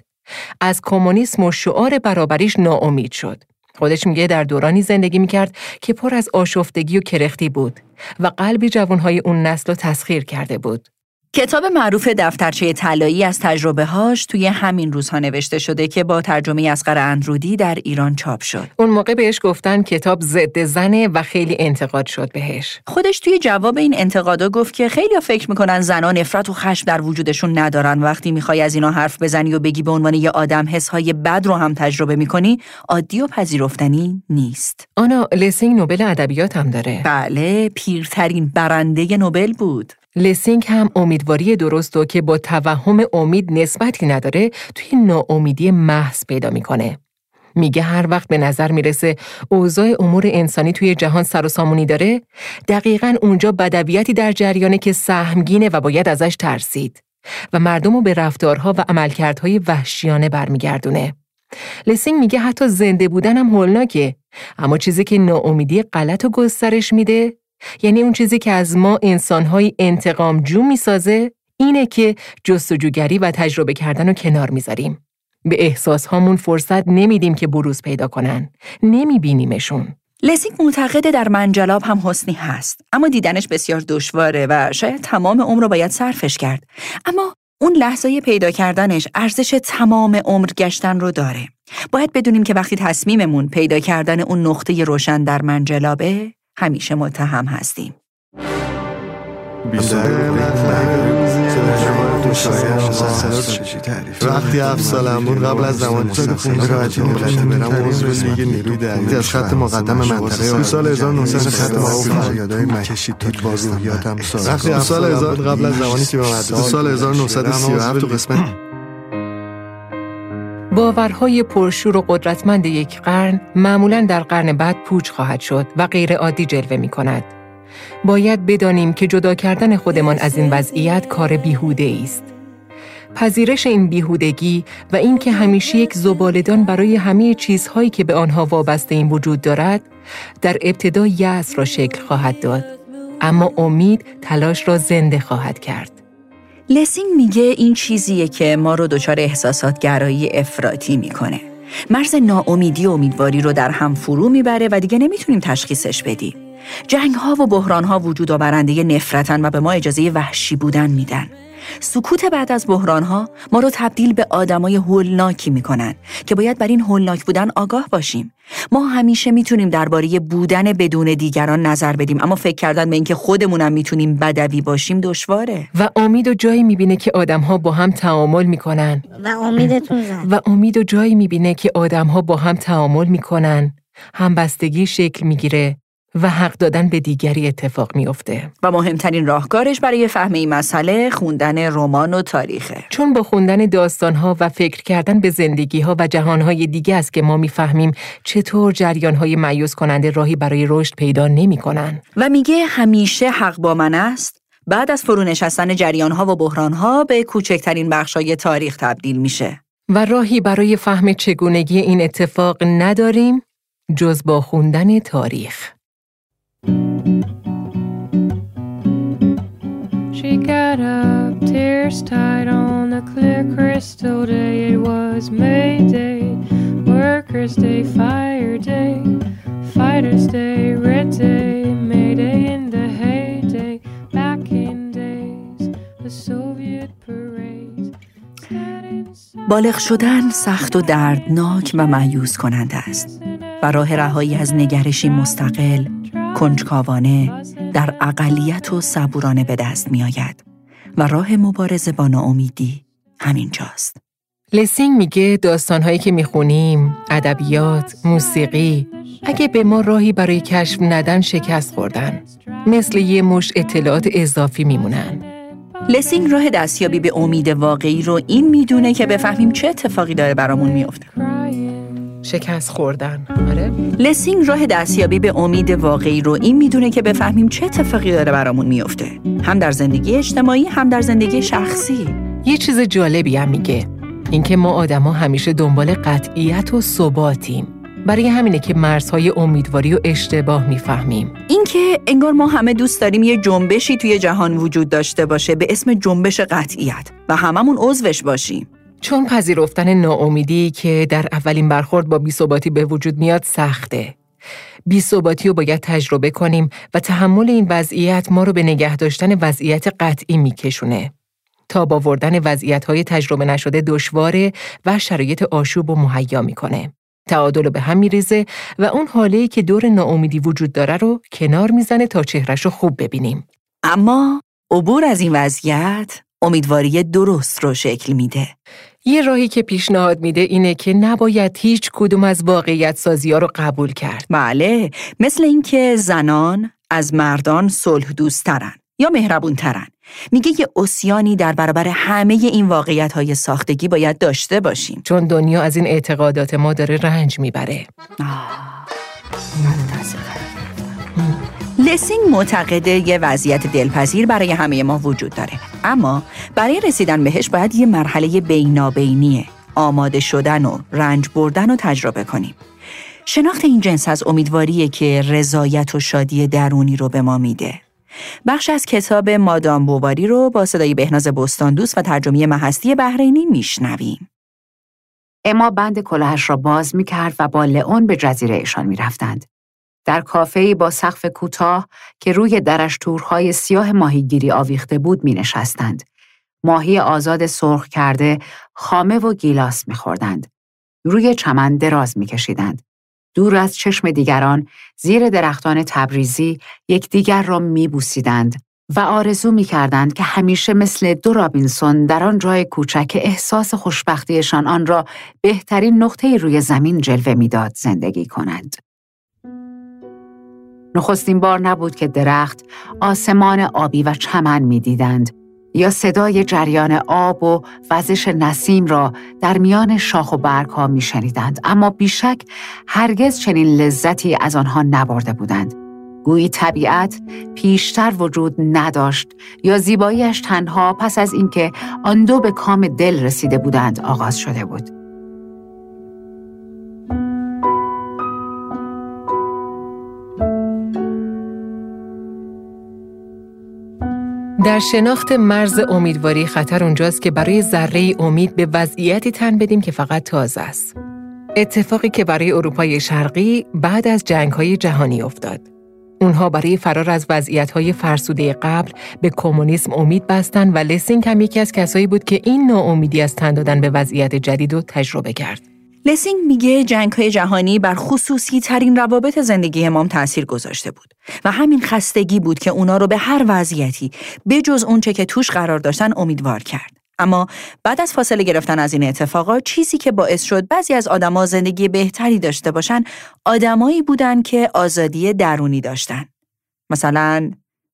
از کمونیسم و شعار برابریش ناامید شد. خودش میگه در دورانی زندگی می‌کرد که پر از آشفتگی و کرختی بود و قلبی جوانهای اون نسل رو تسخیر کرده بود. کتاب معروف دفترچه طلایی از تجربه هاش توی همین روزها نوشته شده که با ترجمه اسقر اندرودی در ایران چاپ شد. اون موقع بهش گفتن کتاب ضد زنه و خیلی انتقاد شد بهش. خودش توی جواب این انتقادا گفت که خیلی فکر می‌کنن زنان نفرت و خشم در وجودشون ندارن وقتی می‌خوای از اینا حرف بزنی و بگی به عنوان یه آدم حسهای بد رو هم تجربه می‌کنی عادی و پذیرفتنی نیست. آنا لسینگ نوبل ادبیات هم داره. بله پیرترین برنده نوبل بود. لسینگ هم امیدواری درست و که با توهم امید نسبتی نداره توی ناامیدی محض پیدا می‌کنه. میگه هر وقت به نظر می‌رسه اوضاع امور انسانی توی جهان سر و سامونی داره دقیقا اونجا بدویتی در جریانه که سهمگینه و باید ازش ترسید و مردم رو به رفتارها و عملکردهای وحشیانه برمیگردونه. لسینگ میگه حتی زنده بودن هم هولناکه اما چیزی که ناامیدی غلط و گسترش میده یعنی اون چیزی که از ما انسانهای انتقام جو می‌سازه اینه که جستجوگری و تجربه کردن رو کنار می‌ذاریم. به احساس هامون فرصت نمیدیم که بروز پیدا کنن. نمیبینیمشون. لسینگ معتقده در منجلاب هم حسنی هست اما دیدنش بسیار دشواره و شاید تمام عمر رو باید صرفش کرد اما اون لحظه پیدا کردنش ارزش تمام عمر گشتن رو داره باید بدونیم که وقتی تصمیممون پیدا کردن اون نقطه روشن در منجلابه همیشه متهم هستیم. وقتی هفت سالم بود قبل از زمان که خونه راحتی نمی‌تونم برم عضو لیگ نیروی دریایی از خط مقدم منطقه تو سال 1900 خط مقدم یادای مکشید تا با روحیاتم سال وقتی هفت سال قبل از زمانی که به مدرسه سال 1937 تو قسمت باورهای پرشور و قدرتمند یک قرن معمولا در قرن بعد پوچ خواهد شد و غیر عادی جلوه می کند. باید بدانیم که جدا کردن خودمان از این وضعیت کار بیهوده است. پذیرش این بیهودگی و اینکه همیشه یک زبالدان برای همه چیزهایی که به آنها وابسته این وجود دارد در ابتدا یأس را شکل خواهد داد اما امید تلاش را زنده خواهد کرد لسینگ میگه این چیزیه که ما رو دچار احساسات گرایی افراطی می‌کنه. مرز ناامیدی و امیدواری رو در هم فرو می‌بره و دیگه نمی‌تونیم تشخیصش بدیم. جنگ ها و بحران ها وجود آورنده نفرتن و به ما اجازه وحشی بودن میدن. سکوت بعد از بحران ها ما رو تبدیل به آدمای هولناکی می‌کنن که باید بر این هولناک بودن آگاه باشیم. ما همیشه می‌تونیم درباره بودن بدون دیگران نظر بدیم اما فکر کردن به اینکه خودمونم می‌تونیم بدوی باشیم دشواره. و امید و جایی می‌بینه که آدمها با هم تعامل می‌کنن. و امیدتون زد و امید و جایی می‌بینه که آدمها با هم تعامل می‌کنن. همبستگی شکل می‌گیره. و حق دادن به دیگری اتفاق میافته. و مهمترین راهکارش برای فهم این مسئله خوندن رمان و تاریخه. چون با خوندن داستانها و فکر کردن به زندگیها و جهانهای دیگه است که ما می‌فهمیم چطور جریانهای معیوز کننده راهی برای رشد پیدا نمی‌کنن. و میگه همیشه حق با من است. بعد از فرو نشستن جریانها و بحرانها به کوچکترین بخشای تاریخ تبدیل میشه. و راهی برای فهم چگونگی این اتفاق نداریم جز با خوندن تاریخ. She got up, tears tied on a clear crystal day. It was May Day, Workers' Day, Fire Day, Fighters' Day, Red Day, May Day in the heyday. Back in days, the Soviet inside- بالغ شدن سخت و دردناک و معیوز کننده است و راه رهایی از نگرشی مستقل، کنجکاوانه، در اقلیت و صبورانه به دست می آید و راه مبارزه با ناامیدی همینجاست. لسینگ میگه داستانهایی که می‌خونیم، ادبیات، موسیقی، اگه به ما راهی برای کشف ندن شکست خوردن، مثل یه مشت اطلاعات اضافی میمونن. لسینگ راه دستیابی به امید واقعی رو این می‌دونه که بفهمیم چه اتفاقی داره برامون میفته. شکست خوردن، آره؟ لسینگ راه دستیابی به امید واقعی رو این می‌دونه که بفهمیم چه اتفاقی داره برامون میفته. هم در زندگی اجتماعی هم در زندگی شخصی. یه چیز جالبی هم میگه اینکه ما آدما همیشه دنبال قطعیت و ثباتیم برای همینه که مرزهای امیدواری و اشتباه می‌فهمیم اینکه انگار ما همه دوست داریم یه جنبشی توی جهان وجود داشته باشه به اسم جنبش قطعیت و هممون عضوش باشیم. چون پذیرفتن ناامیدی که در اولین برخورد با بیثباتی به وجود میاد سخته بیثباتی رو باید تجربه کنیم و تحمل این وضعیت ما رو به نگه داشتن وضعیت قطعی میکشونه تا آوردن وضعیت‌های تجربه نشده دشواره و شرایط آشوب و مهیا می‌کنه. تعادل رو به هم میریزه و اون حاله‌ای که دور ناامیدی وجود داره رو کنار می‌زنه تا چهرش رو خوب ببینیم. اما عبور از این وضعیت امیدواری درست رو شکل میده. یه راهی که پیشنهاد میده اینه که نباید هیچ کدوم از واقعیت سازی ها رو قبول کرد. بله مثل اینکه زنان از مردان صلح دوستترن یا مهربون ترن. میگه یه اسیانی در برابر همه این واقعیت های ساختگی باید داشته باشیم. چون دنیا از این اعتقادات ما داره رنج می‌بره. لسینگ معتقده یه وضعیت دلپذیر برای همه ما وجود داره. اما برای رسیدن بهش باید یه مرحله بینابینیه. آماده شدن و رنج بردن و تجربه کنیم. شناخت این جنس از امیدواریه که رضایت و شادی درونی رو به ما میده. بخش از کتاب مادام بواری رو با صدای بهناز بستان دوست و ترجمه محستی بحرینی میشنویم. اما بند کلاهش را باز می کرد و با لئون به جزیره ایشان می رفتند. در کافه‌ای با سقف کوتاه که روی درش تورهای سیاه ماهیگیری آویخته بود می نشستند. ماهی آزاد سرخ کرده خامه و گیلاس می خوردند. روی چمن دراز می کشیدند. دور از چشم دیگران زیر درختان تبریزی یکدیگر را می بوسیدند و آرزو می کردند که همیشه مثل دو رابینسون در آن جای کوچک احساس خوشبختیشان آن را بهترین نقطه روی زمین جلوه می‌داد زندگی کنند. نخستین بار نبود که درخت آسمان آبی و چمن می دیدند یا صدای جریان آب و وزش نسیم را در میان شاخ و برگ ها می شنیدند. اما بیشک هرگز چنین لذتی از آنها نبرده بودند. گویی طبیعت پیشتر وجود نداشت یا زیباییش تنها پس از اینکه آن دو به کام دل رسیده بودند آغاز شده بود. در شناخت مرز امیدواری خطر اونجاست که برای ذره امید به وضعیتی تن بدیم که فقط تازه است. اتفاقی که برای اروپای شرقی بعد از جنگ‌های جهانی افتاد. اونها برای فرار از وضعیت‌های فرسوده قبل به کمونیسم امید بستند و لسینگ هم یکی از کسایی بود که این ناامیدی از تن دادن به وضعیت جدید رو تجربه کرد. لسینگ میگه جنگ های جهانی بر خصوصی ترین روابط زندگی امام تاثیر گذاشته بود و همین خستگی بود که اونا رو به هر وضعیتی بجز اونچه که توش قرار داشتن امیدوار کرد. اما بعد از فاصله گرفتن از این اتفاقات چیزی که باعث شد بعضی از آدما زندگی بهتری داشته باشن آدمایی بودن که آزادی درونی داشتن. مثلا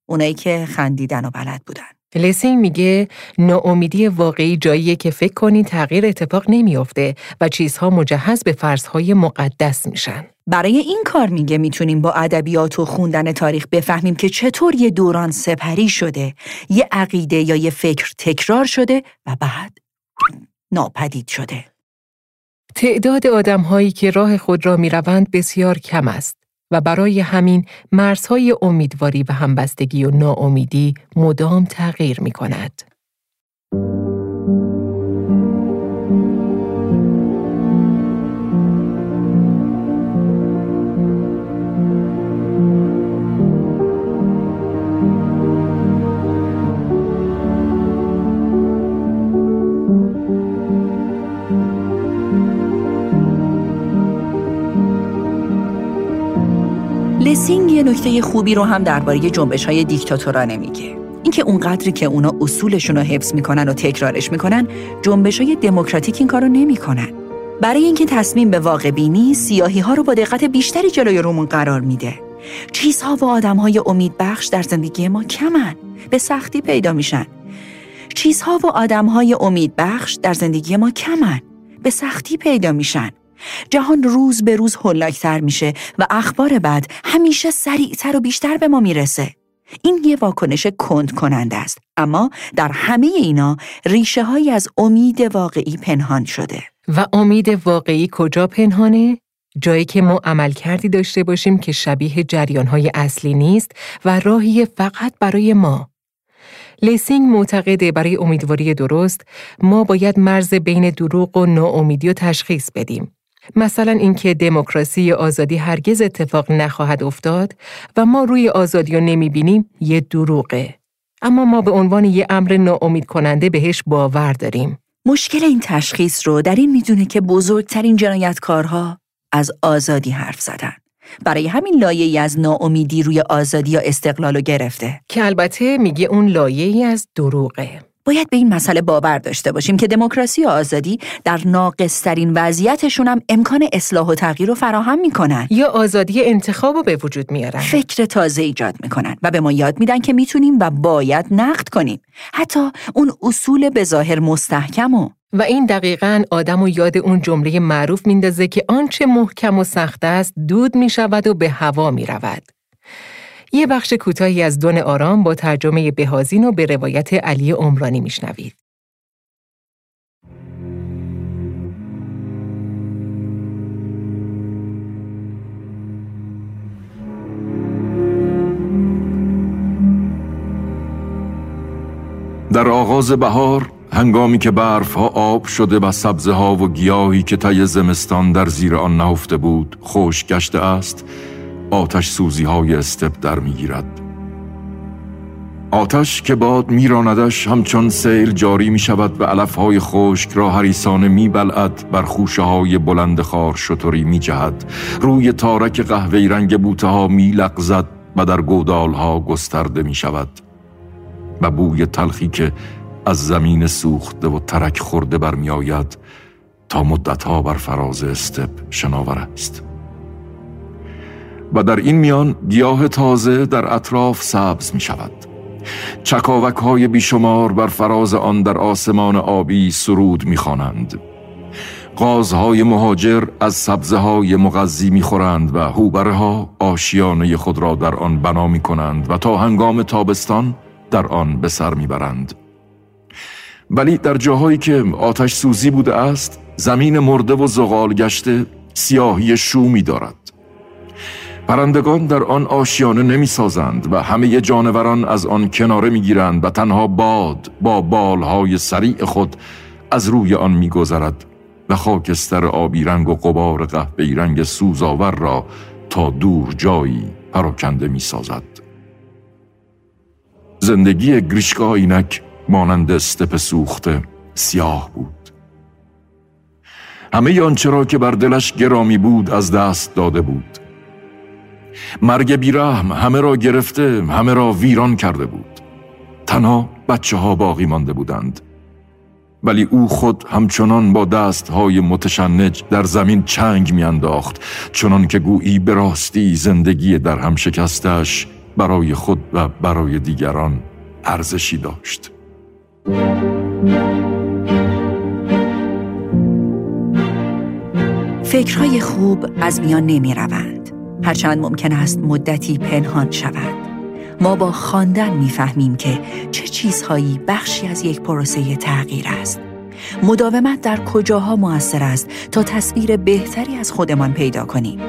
اونایی که خندیدن و بلد بودن. لسینگ میگه ناامیدی واقعی جاییه که فکر کنی تغییر اتفاق نمیافته و چیزها مجهز به فرضهای مقدس میشن. برای این کار میگه می‌تونیم با ادبیات و خوندن تاریخ بفهمیم که چطور یه دوران سپری شده، یه عقیده یا یه فکر تکرار شده و بعد ناپدید شده. تعداد آدمهایی که راه خود را می‌روند بسیار کم است. و برای همین مرزهای امیدواری و همبستگی و ناامیدی مدام تغییر می کند. لسینگ یه نکته خوبی رو هم درباره جنبش های دیکتاتورانه میگه اینکه اونقدری که اونا اصولشون رو حفظ می‌کنن و تکرارش می‌کنن جنبش های دموکراتیک این کارو نمی‌کنن. برای اینکه تصمیم به واقع بینی سیاهی ها رو با دقت بیشتری جلوی رومون قرار میده. چیزها و آدم های امید بخش در زندگی ما کمن به سختی پیدا میشن. چیزها و آدم های امید بخش در زندگی ما کمن به سختی پیدا میشن. جهان روز به روز هلاکتر میشه و اخبار بد همیشه سریعتر و بیشتر به ما می‌رسه. این یه واکنش کند کننده است اما در همه اینا ریشه های از امید واقعی پنهان شده و امید واقعی کجا پنهانه؟ جایی که ما عمل کردی داشته باشیم که شبیه جریان های اصلی نیست و راهی فقط برای ما. لیسینگ معتقده برای امیدواری درست ما باید مرز بین دروغ و ناامیدی رو تشخیص بدیم. مثلا اینکه دموکراسی یا آزادی هرگز اتفاق نخواهد افتاد و ما روی آزادی رو نمی‌بینیم یه دروغه. اما ما به عنوان یه امر ناامید کننده بهش باور داریم. مشکل این تشخیص رو در این می‌دونه که بزرگترین جنایتکارها از آزادی حرف زدن. برای همین لایه از ناامیدی روی آزادی یا استقلال گرفته. که البته میگه اون لایه از دروغه. باید به این مسئله باور داشته باشیم که دموکراسی و آزادی در ناقصترین وضعیتشون هم امکان اصلاح و تغییر رو فراهم می‌کنن. یا آزادی انتخاب رو به وجود میارن. فکر تازه ایجاد می‌کنن و به ما یاد میدن که می‌تونیم و باید نقد کنیم. حتی اون اصول به ظاهر مستحکم و. و این دقیقا آدم و یاد اون جمله معروف میندازه که آنچه محکم و سخت است دود می‌شود و به هوا می‌رود. یه بخش کوتاهی از دون آرام با ترجمه بهازین و به روایت علی عمرانی میشنوید. در آغاز بهار هنگامی که برف ها آب شده و سبزه ها و گیاهی که طی زمستان در زیر آن نهفته بود خوش گشته است آتش سوزی های استپ در می‌گیرد. آتش که باد میراندش همچون سیل جاری می شود و علف های خشک را حریسانه می بلعد بر خوشه های بلند خار شطوری می جهد روی تارک قهوه رنگ بوته ها می لغزد و در گودال ها گسترده می شود و بوی تلخی که از زمین سوخته و ترک خورده برمی آید تا مدت ها بر فراز استپ شناور است. و در این میان گیاه تازه در اطراف سبز می شود چکاوک های بیشمار بر فراز آن در آسمان آبی سرود می خوانند. قازهای مهاجر از سبزه های مغذی می‌خورند و هوبره ها آشیانه خود را در آن بنا می کنند و تا هنگام تابستان در آن به سر می‌برند. ولی در جاهایی که آتش سوزی بوده است زمین مرده و زغال گشته سیاهی شومی دارد پرندگان در آن آشیانه نمی سازند و همه جانوران از آن کناره می گیرند و تنها باد با بالهای سریع خود از روی آن می گذرد و خاکستر آبی رنگ و قبار قهوه‌ای رنگ سوزاور را تا دور جایی پراکنده می سازد. زندگی گریشکا اینک مانند استپ سوخته سیاه بود. همه آنچه را که بر دلش گرامی بود از دست داده بود. مرگ بیرحم همه را گرفته همه را ویران کرده بود. تنها بچه ها باقی مانده بودند. ولی او خود همچنان با دست های متشنج در زمین چنگ میانداخت چنان که گویی به راستی زندگی در هم شکستش برای خود و برای دیگران ارزشی داشت. فکرهای خوب از میان نمی روند. هرچند ممکن است مدتی پنهان شود. ما با خواندن می‌فهمیم که چه چیزهایی بخشی از یک پروسه تغییر است. مداومت در کجاها موثر است تا تصویر بهتری از خودمان پیدا کنیم.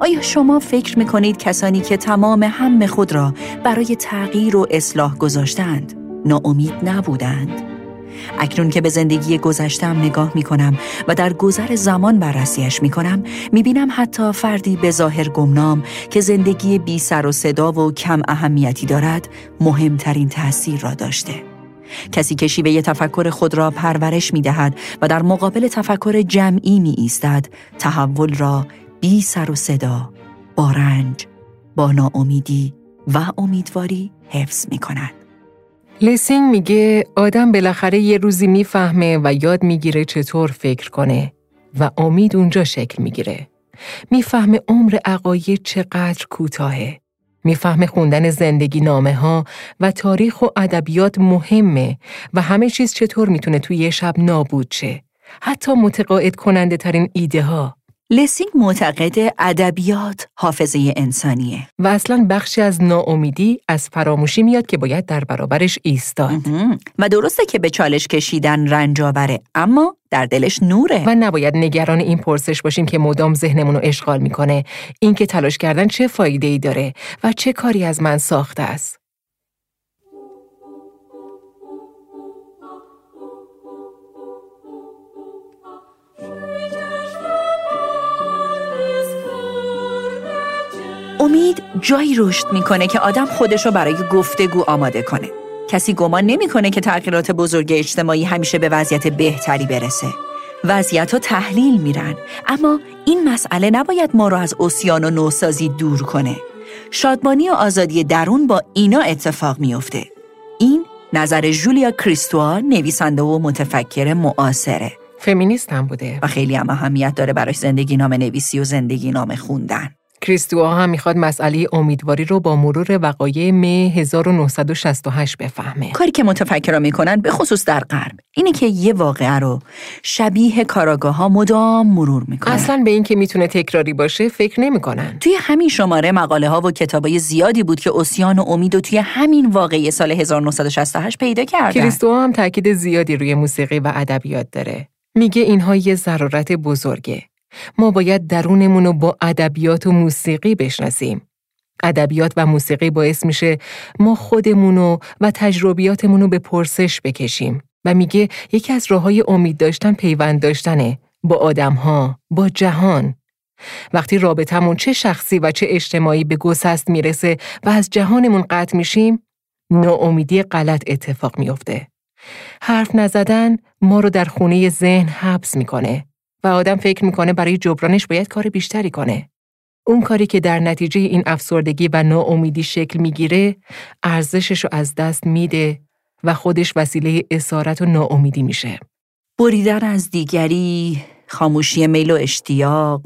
آیا شما فکر می کنید کسانی که تمام هم خود را برای تغییر و اصلاح گذاشتند ناامید نبودند؟ اکنون که به زندگی گذشتم نگاه می کنم و در گذر زمان بررسیش می کنم می بینم حتی فردی به ظاهر گمنام که زندگی بی سر و صدا و کم اهمیتی دارد مهمترین تأثیر را داشته. کسی که شیوه تفکر خود را پرورش می دهد و در مقابل تفکر جمعی می ایستد تحول را بی سر و صدا با رنج با ناامیدی و امیدواری حفظ می کند. لسینگ میگه آدم بالاخره یه روزی می‌فهمه و یاد می‌گیره چطور فکر کنه و امید اونجا شکل می‌گیره. می‌فهمه عمر عقاید چقدر کوتاهه. می‌فهمه خوندن زندگی نامه ها و تاریخ و ادبیات مهمه و همه چیز چطور می‌تونه توی یه شب نابود شه. حتی متقاعد کننده ترین ایده ها. لسینگ معتقد ادبیات حافظه انسانیه. و اصلا بخشی از ناامیدی از فراموشی میاد که باید در برابرش ایستاد. و درسته که به چالش کشیدن رنج آوره اما در دلش نوره. و نباید نگران این پرسش باشیم که مدام ذهنمون رو اشغال می‌کنه. اینکه تلاش کردن چه فایده ای داره و چه کاری از من ساخته است. امید جایی رشد می‌کنه که آدم خودش رو برای گفتگو آماده کنه. کسی گمان نمی‌کنه که تغییرات بزرگ اجتماعی همیشه به وضعیت بهتری برسه. وضعیت ها تحلیل میرن اما این مسئله نباید ما رو از اسیان و نوسازی دور کنه. شادمانی و آزادی درون با اینا اتفاق میافته. این نظر جولیا کریستوا نویسنده و متفکر معاصره. فمینیست هم بوده و خیلی هم اهمیت داره برای زندگی نام نویسی و زندگی نام خوندن. کریستوا هم می‌خواد مسئله امیدواری رو با مرور وقایع می 1968 بفهمه. کاری که متفکرها می‌کنن به خصوص در غرب اینه که یه واقعه رو شبیه کاراگاه ها مدام مرور می‌کنن. اصلا به این که می‌تونه تکراری باشه فکر نمی‌کنن. توی همین شماره مقاله ها و کتابای زیادی بود که اسیان و امید و توی همین واقعه سال 1968 پیدا کردن. کریستوا هم تاکید زیادی روی موسیقی و ادبیات داره. میگه اینها یه ضرورت بزرگه. ما باید درونمون رو با ادبیات و موسیقی بشناسیم. ادبیات و موسیقی باعث میشه ما خودمونو و تجربیاتمون رو به پرسش بکشیم و میگه یکی از راههای امید داشتن پیوند داشتنه با آدمها، با جهان. وقتی رابطمون چه شخصی و چه اجتماعی به گسست می‌رسه و از جهانمون قطع میشیم، ناامیدی غلط اتفاق میافته. حرف نزدن ما رو در خونه ذهن حبس می‌کنه و آدم فکر می‌کنه برای جبرانش باید کار بیشتری کنه. اون کاری که در نتیجه این افسردگی و ناامیدی شکل می‌گیره، ارزشش رو از دست میده و خودش وسیله اسارت و ناامیدی میشه. بریدن از دیگری، خاموشی میل و اشتیاق،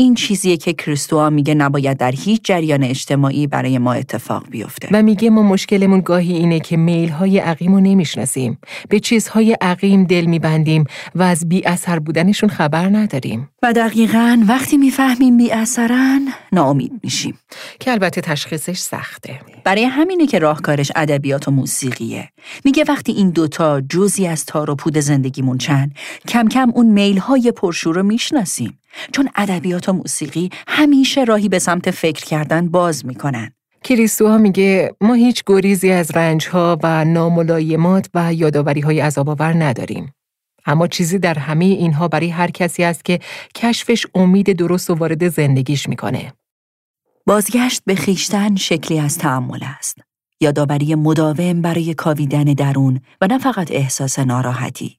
این چیزیه که کریستوا میگه نباید در هیچ جریان اجتماعی برای ما اتفاق بیفته. و میگه ما مشکلمون گاهی اینه که میل های عقیم رو نمی‌شناسیم. به چیزهای عقیم دل میبندیم و از بی اثر بودنشون خبر نداریم. و دقیقا وقتی می‌فهمیم بی اثرن ناامید میشیم. که البته تشخیصش سخته. برای همینه که راهکارش ادبیات و موسیقیه. میگه وقتی این دوتا جزی از تار و پود زندگیمون چند کم کم اون میل های پرشور رو می‌شناسیم. چون ادبیات و موسیقی همیشه راهی به سمت فکر کردن باز می‌کنن. کریستوها میگه ما هیچ گریزی از رنجها و ناملایمات و یادآوری های عذاب‌آور نداریم. اما چیزی در همه اینها برای هر کسی است که کشفش امید درست و وارد زندگیش می‌کنه. بازگشت به خیشتن شکلی از تعمل است. یادآوری مداوم برای کاویدن درون و نه فقط احساس ناراحتی.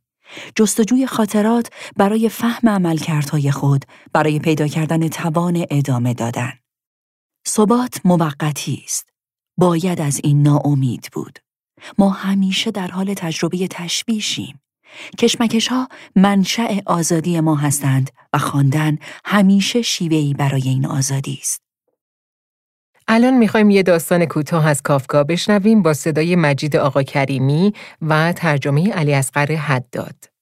جستجوی خاطرات برای فهم عملکردهای خود برای پیدا کردن توان ادامه دادن. ثبات موقتی است. باید از این ناامید بود. ما همیشه در حال تجربه تشبیشیم. کشمکش ها منشأ آزادی ما هستند و خواندن همیشه شیوهی برای این آزادی است. الان می‌خوایم یه داستان کوتاه از کافکا بشنویم با صدای مجید آقا کریمی و ترجمه علی اصغر حداد.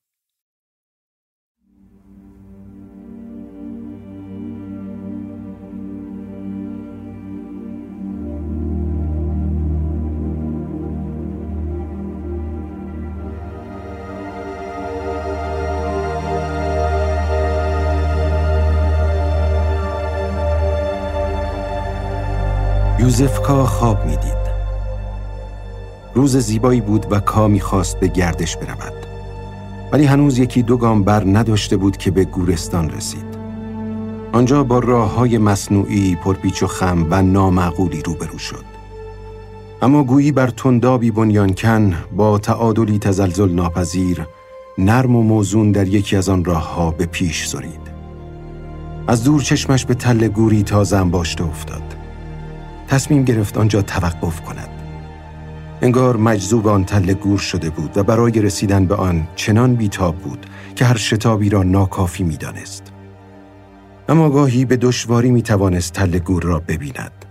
یوزفکا خواب می‌دید. روز زیبایی بود و کا می‌خواست به گردش برود. ولی هنوز یکی دو گام بر نداشته بود که به گورستان رسید. آنجا با راه های مصنوعی پرپیچ و خم و نامعقولی روبرو شد. اما گویی بر تندابی بنیانکن با تعادلی تزلزل ناپذیر نرم و موزون در یکی از آن راه ها به پیش سرید. از دور چشمش به تل گوری تازه باشته افتاد. تصمیم گرفت آنجا توقف کند. انگار مجذوب آن تله گور شده بود و برای رسیدن به آن چنان بیتاب بود که هر شتابی را ناکافی می دانست. اما گاهی به دشواری می توانست تله گور را ببیند.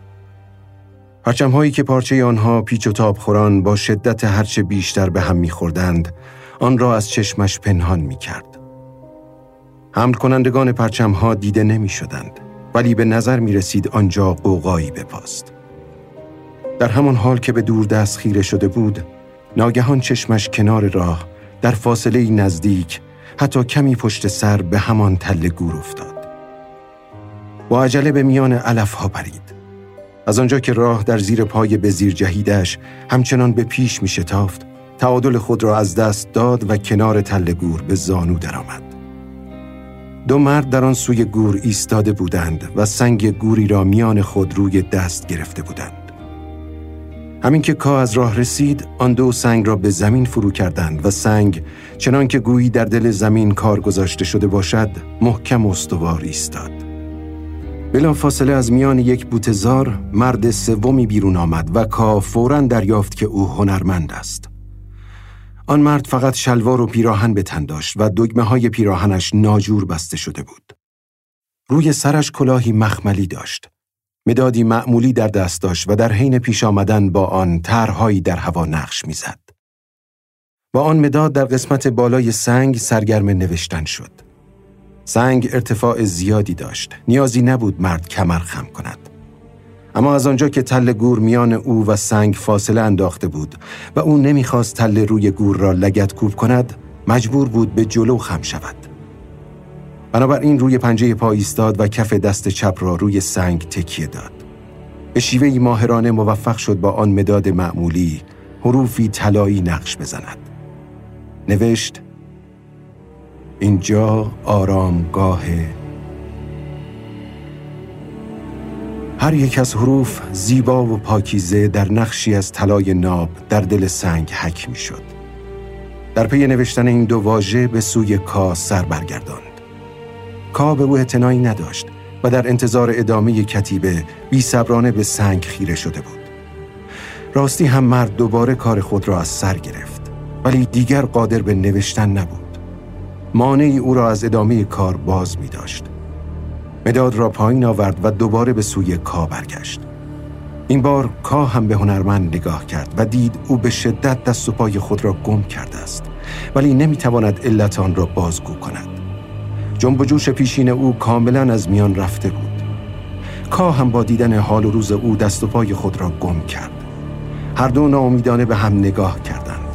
پرچم هایی که پارچه آنها پیچ و تاب خوران با شدت هرچه بیشتر به هم می خوردند، آن را از چشمش پنهان می کرد. حمل کنندگان پرچم ها دیده نمی شدند. ولی به نظر می رسید آنجا قوقایی بپاست. در همان حال که به دور دست خیره شده بود، ناگهان چشمش کنار راه در فاصله نزدیک حتی کمی پشت سر به همان تل گور افتاد. با عجله به میان علف ها پرید. از آنجا که راه در زیر پای به زیر جهیدش همچنان به پیش می شتافت، تعادل خود را از دست داد و کنار تل گور به زانو درآمد. دو مرد در آن سوی گور ایستاده بودند و سنگ گوری را میان خود روی دست گرفته بودند. همین که کا از راه رسید، آن دو سنگ را به زمین فرو کردند و سنگ چنان که گویی در دل زمین کار گذاشته شده باشد، محکم و استوار ایستاد. بلا فاصله از میان یک بوتزار مرد سومی بیرون آمد و کا فوراً دریافت که او هنرمند است. آن مرد فقط شلوار و پیراهن به تن داشت و دگمه های پیراهنش ناجور بسته شده بود. روی سرش کلاهی مخملی داشت. مدادی معمولی در دست داشت و در حین پیش آمدن با آن طرحهایی در هوا نقش می‌زد. با آن مداد در قسمت بالای سنگ سرگرم نوشتن شد. سنگ ارتفاع زیادی داشت. نیازی نبود مرد کمر خم کند. اما از آنجا که تل گور میان او و سنگ فاصله انداخته بود و او نمی‌خواست تل روی گور را لگت کوب کند مجبور بود به جلو خم شود. بنابراین روی پنجه پا ایستاد و کف دست چپ را روی سنگ تکیه داد. به شیوهی ماهرانه موفق شد با آن مداد معمولی حروفی طلایی نقش بزند. نوشت اینجا آرامگاه هر یک از حروف زیبا و پاکیزه در نقشی از طلای ناب در دل سنگ حک می شد. در پی نوشتن این دو واژه به سوی کا سر برگرداند. کا به او اعتنایی نداشت و در انتظار ادامه کتیبه بی صبرانه به سنگ خیره شده بود. راستی هم مرد دوباره کار خود را از سر گرفت ولی دیگر قادر به نوشتن نبود. مانعی او را از ادامه کار باز می داشت. مداد را پایین آورد و دوباره به سوی کا برگشت. این بار کا هم به هنرمند نگاه کرد و دید او به شدت دست و پای خود را گم کرده است ولی نمی‌تواند علت آن را بازگو کند. جنب و جوش پیشین او کاملا از میان رفته بود. کا هم با دیدن حال و روز او دست و پای خود را گم کرد. هر دو ناامیدانه به هم نگاه کردند.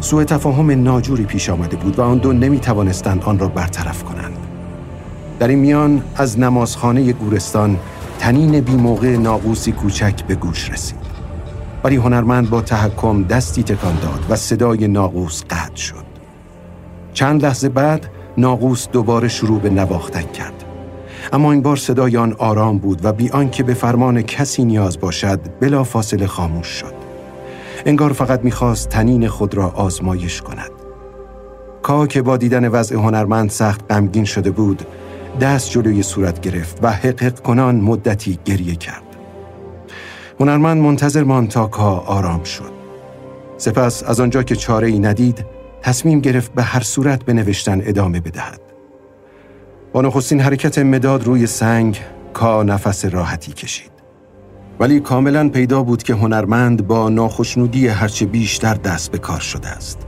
سوء تفاهم ناجوری پیش آمده بود و آن دو نمی توانستند آن را برطرف کنند. در این میان از نمازخانه گورستان تنین بی موقع ناقوسی کوچک به گوش رسید. ولی هنرمند با تحکم دستی تکان داد و صدای ناقوس قطع شد. چند لحظه بعد ناقوس دوباره شروع به نواختن کرد. اما این بار صدای آن آرام بود و بی آنکه به فرمان کسی نیاز باشد بلا فاصله خاموش شد. انگار فقط می‌خواست تنین خود را آزمایش کند. کا که با دیدن وضع هنرمند سخت غمگین شده بود دست جلوی صورت گرفت و حق کنان مدتی گریه کرد. هنرمند منتظر ماند تا کا آرام شد. سپس از آنجا که چاره ای ندید تصمیم گرفت به هر صورت به نوشتن ادامه بدهد. با نخستین حرکت مداد روی سنگ کا نفس راحتی کشید. ولی کاملا پیدا بود که هنرمند با ناخشنودی هرچه بیشتر دست به کار شده است.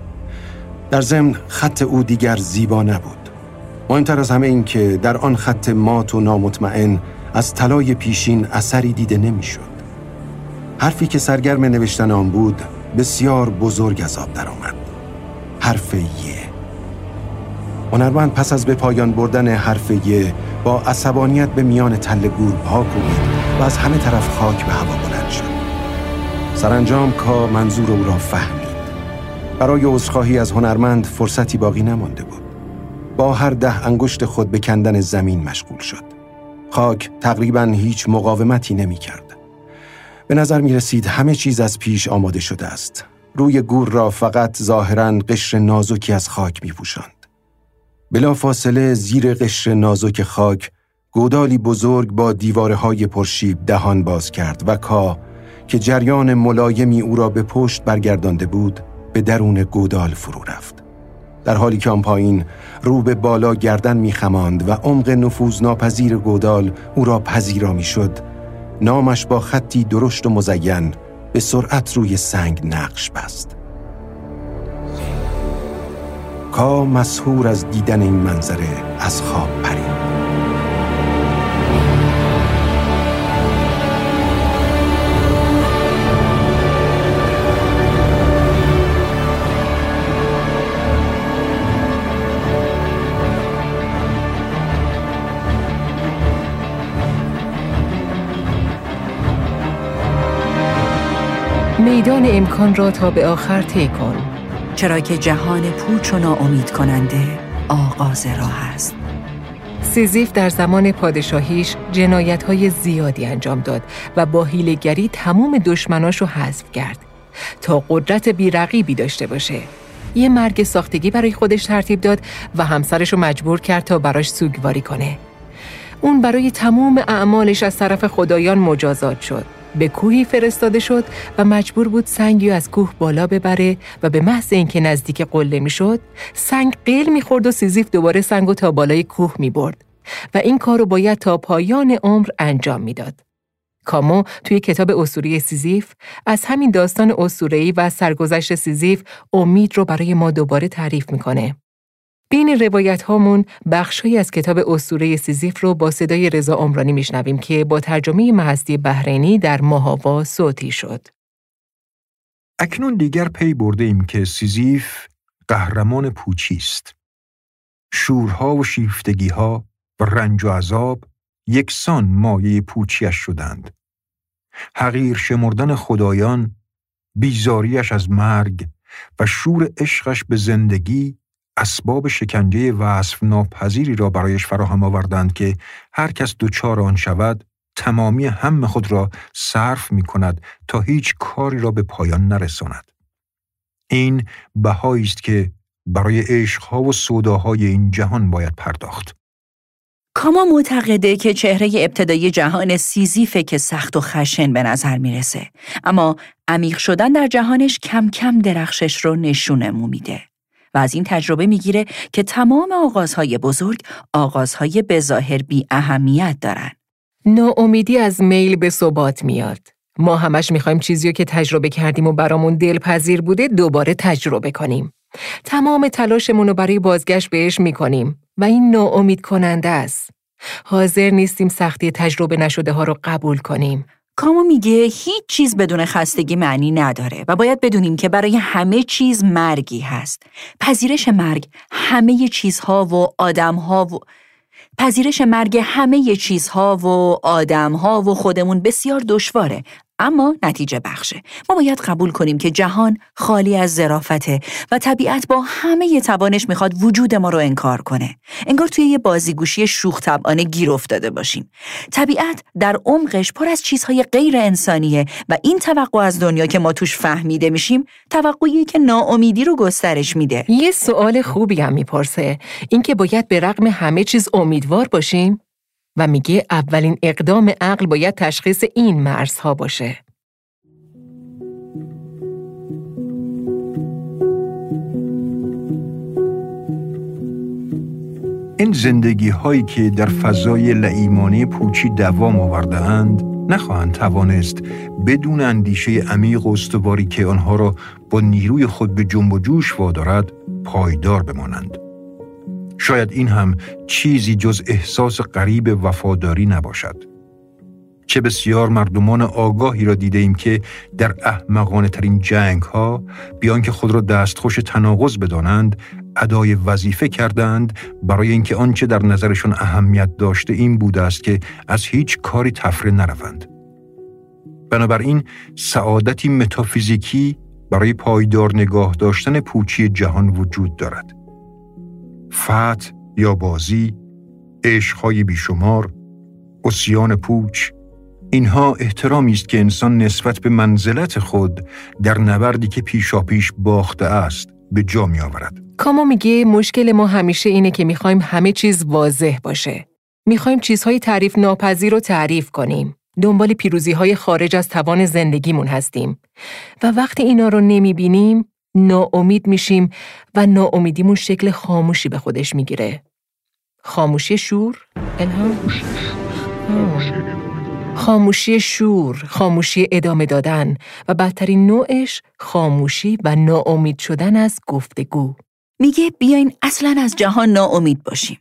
در ضمن خط او دیگر زیبا نبود. مهمتر از همه این که در آن خط مات و نامطمئن از طلای پیشین اثری دیده نمی‌شد. حرفی که سرگرم نوشتن آن بود بسیار بزرگ از آب درآمد. حرف یه. هنرمند پس از به پایان بردن حرف یه با عصبانیت به میان تل گور پا کوبید و از همه طرف خاک به هوا بلند شد. سرانجام کا منظور او را فهمید. برای عذرخواهی از هنرمند فرصتی باقی نمانده بود. با هر ده انگشت خود به کندن زمین مشغول شد. خاک تقریبا هیچ مقاومتی نمی کرد. به نظر می رسید همه چیز از پیش آماده شده است. روی گور را فقط ظاهرا قشر نازکی از خاک می پوشند. بلا فاصله زیر قشر نازک خاک گودالی بزرگ با دیواره های پرشیب دهان باز کرد و کا که جریان ملایمی او را به پشت برگردانده بود به درون گودال فرو رفت. در حالی که آن پایین رو به بالا گردن میخماند و عمق نفوذ ناپذیر گودال او را پذیرا می‌شد نامش با خطی درشت و مزین به سرعت روی سنگ نقش بست. کا مسهور از دیدن این منظره از خواب پرید. میدان امکان را تا به آخر طی کن. چرا که جهان پوچ و ناامید کننده آغاز راه است. سیزیف در زمان پادشاهیش جنایت های زیادی انجام داد و با هیلگری تمام دشمناش رو حذف کرد. تا قدرت بیرقیبی داشته باشه. یه مرگ ساختگی برای خودش ترتیب داد و همسرش رو مجبور کرد تا براش سوگواری کنه. اون برای تمام اعمالش از طرف خدایان مجازات شد. به کوهی فرستاده شد و مجبور بود سنگی از کوه بالا ببره و به محض اینکه نزدیک قله می‌شد سنگ قل می‌خورد و سیزیف دوباره سنگو تا بالای کوه می‌برد و این کار رو باید تا پایان عمر انجام می‌داد. کامو توی کتاب اسطوره سیزیف از همین داستان اسطوره‌ای و سرگذشت سیزیف امید رو برای ما دوباره تعریف می‌کنه. بین روایت هامون بخشهایی از کتاب اسطوره سیزیف رو با صدای رضا عمرانی میشنویم که با ترجمه مهستی بحرینی در ماه‌آوا صوتی شد. اکنون دیگر پی برده ایم که سیزیف قهرمان پوچی است. شورها و شیفتگیها و رنج و عذاب یکسان مایه پوچیش شدند. حقیر شمردن خدایان، بیزاریش از مرگ و شور عشقش به زندگی اسباب شکنجه وصف ناپذیری را برایش فراهم آوردند که هر کس دچار آن شود تمامی هم خود را صرف می کند تا هیچ کاری را به پایان نرساند. این بهایی است که برای عشقها و سوداهای این جهان باید پرداخت. کاما معتقده که چهره ابتدایی جهان سیزیفه که سخت و خشن به نظر می‌رسه اما عمیق شدن در جهانش کم کم درخشش رو نشونمو میده. و از این تجربه می‌گیره که تمام آغازهای بزرگ آغازهای بظاهر بی اهمیت دارن. ناامیدی از میل به ثبات میاد. ما همش می‌خوایم چیزی رو که تجربه کردیم و برامون دلپذیر بوده دوباره تجربه کنیم. تمام تلاشمون رو برای بازگشت بهش می‌کنیم و این ناامید کننده است. حاضر نیستیم سختی تجربه نشده ها رو قبول کنیم. کامو میگه هیچ چیز بدون خستگی معنی نداره و باید بدونیم که برای همه چیز مرگی هست. پذیرش مرگ همه چیزها و آدمها و پذیرش مرگ همه چیزها و آدمها و خودمون بسیار دشواره اما نتیجه بخشه. ما باید قبول کنیم که جهان خالی از ظرافته و طبیعت با همه توانش می‌خواد وجود ما رو انکار کنه. انگار توی یه بازیگوشی شوخ طبعانه گیر افتاده باشیم. طبیعت در عمقش پر از چیزهای غیر انسانیه و این توقع از دنیا که ما توش فهمیده میشیم توقعی که ناامیدی رو گسترش میده. یه سوال خوبی هم می‌پرسه. اینکه باید به رغم همه چیز امیدوار باشیم؟ و میگه اولین اقدام عقل باید تشخیص این مرزها باشه. این زندگی هایی که در فضای لعیمانه پوچی دوام آورده اند نخواهند توانست بدون اندیشه عمیق و استواری که آنها را با نیروی خود به جنب و جوش وادارد پایدار بمانند. شاید این هم چیزی جز احساس قریب وفاداری نباشد. چه بسیار مردمان آگاهی را دیده ایم که در احمقانه ترین جنگ ها بیان که خود را دستخوش تناقض بدانند ادای وظیفه کردند برای اینکه آنچه در نظرشان اهمیت داشته این بوده است که از هیچ کاری تفره نروند. بنابراین سعادتی متافیزیکی برای پایدار نگاه داشتن پوچی جهان وجود دارد. فت یا بازی، عشقهای بیشمار، اسیان پوچ، اینها احترامی است که انسان نسبت به منزلت خود در نبردی که پیشاپیش باخته است به جا می آورد. کامو میگه مشکل ما همیشه اینه که می‌خوایم همه چیز واضح باشه. می‌خوایم چیزهای تعریف ناپذیر رو تعریف کنیم. دنبال پیروزی های خارج از توان زندگیمون هستیم. و وقتی اینا رو نمی‌بینیم ناامید میشیم و ناامیدیمون شکل خاموشی به خودش می‌گیره. خاموشی شور؟ الهام؟ خاموشی شور، خاموشی ادامه دادن و بدترین نوعش خاموشی و ناامید شدن از گفتگو. میگه بیاین اصلا از جهان ناامید باشیم.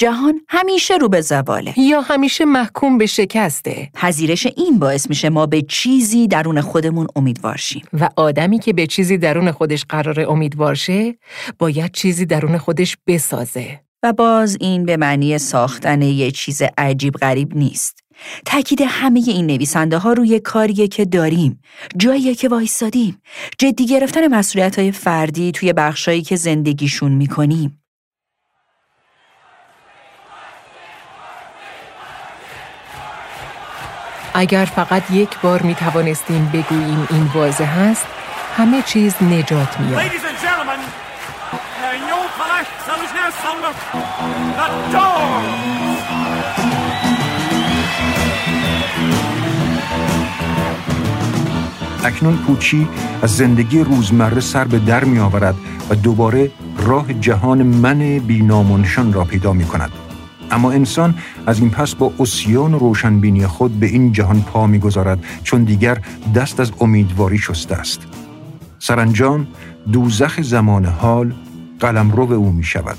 جهان همیشه رو به زواله. یا همیشه محکوم به شکسته. پذیرش این باعث میشه ما به چیزی درون خودمون امیدوار شیم. و آدمی که به چیزی درون خودش قرار امیدوار شه باید چیزی درون خودش بسازه. و باز این به معنی ساختن یه چیز عجیب غریب نیست. تاکید همه این نویسنده ها روی کاریه که داریم جاییه که وایستادیم. جدی گرفتن مسئولیت های فردی توی بخشایی که زندگیشون می‌کنیم. اگر فقط یک بار می توانستیم بگوییم این واضح هست همه چیز نجات میاد اکنون پوچی از زندگی روزمره سر به در می آورد و دوباره راه جهان من بینامونشان را پیدا می کند. اما انسان از این پس با اسیان و روشنبینی خود به این جهان پا می‌گذارد چون دیگر دست از امیدواری شسته است سرانجام دوزخ زمان حال قلمرو او می شود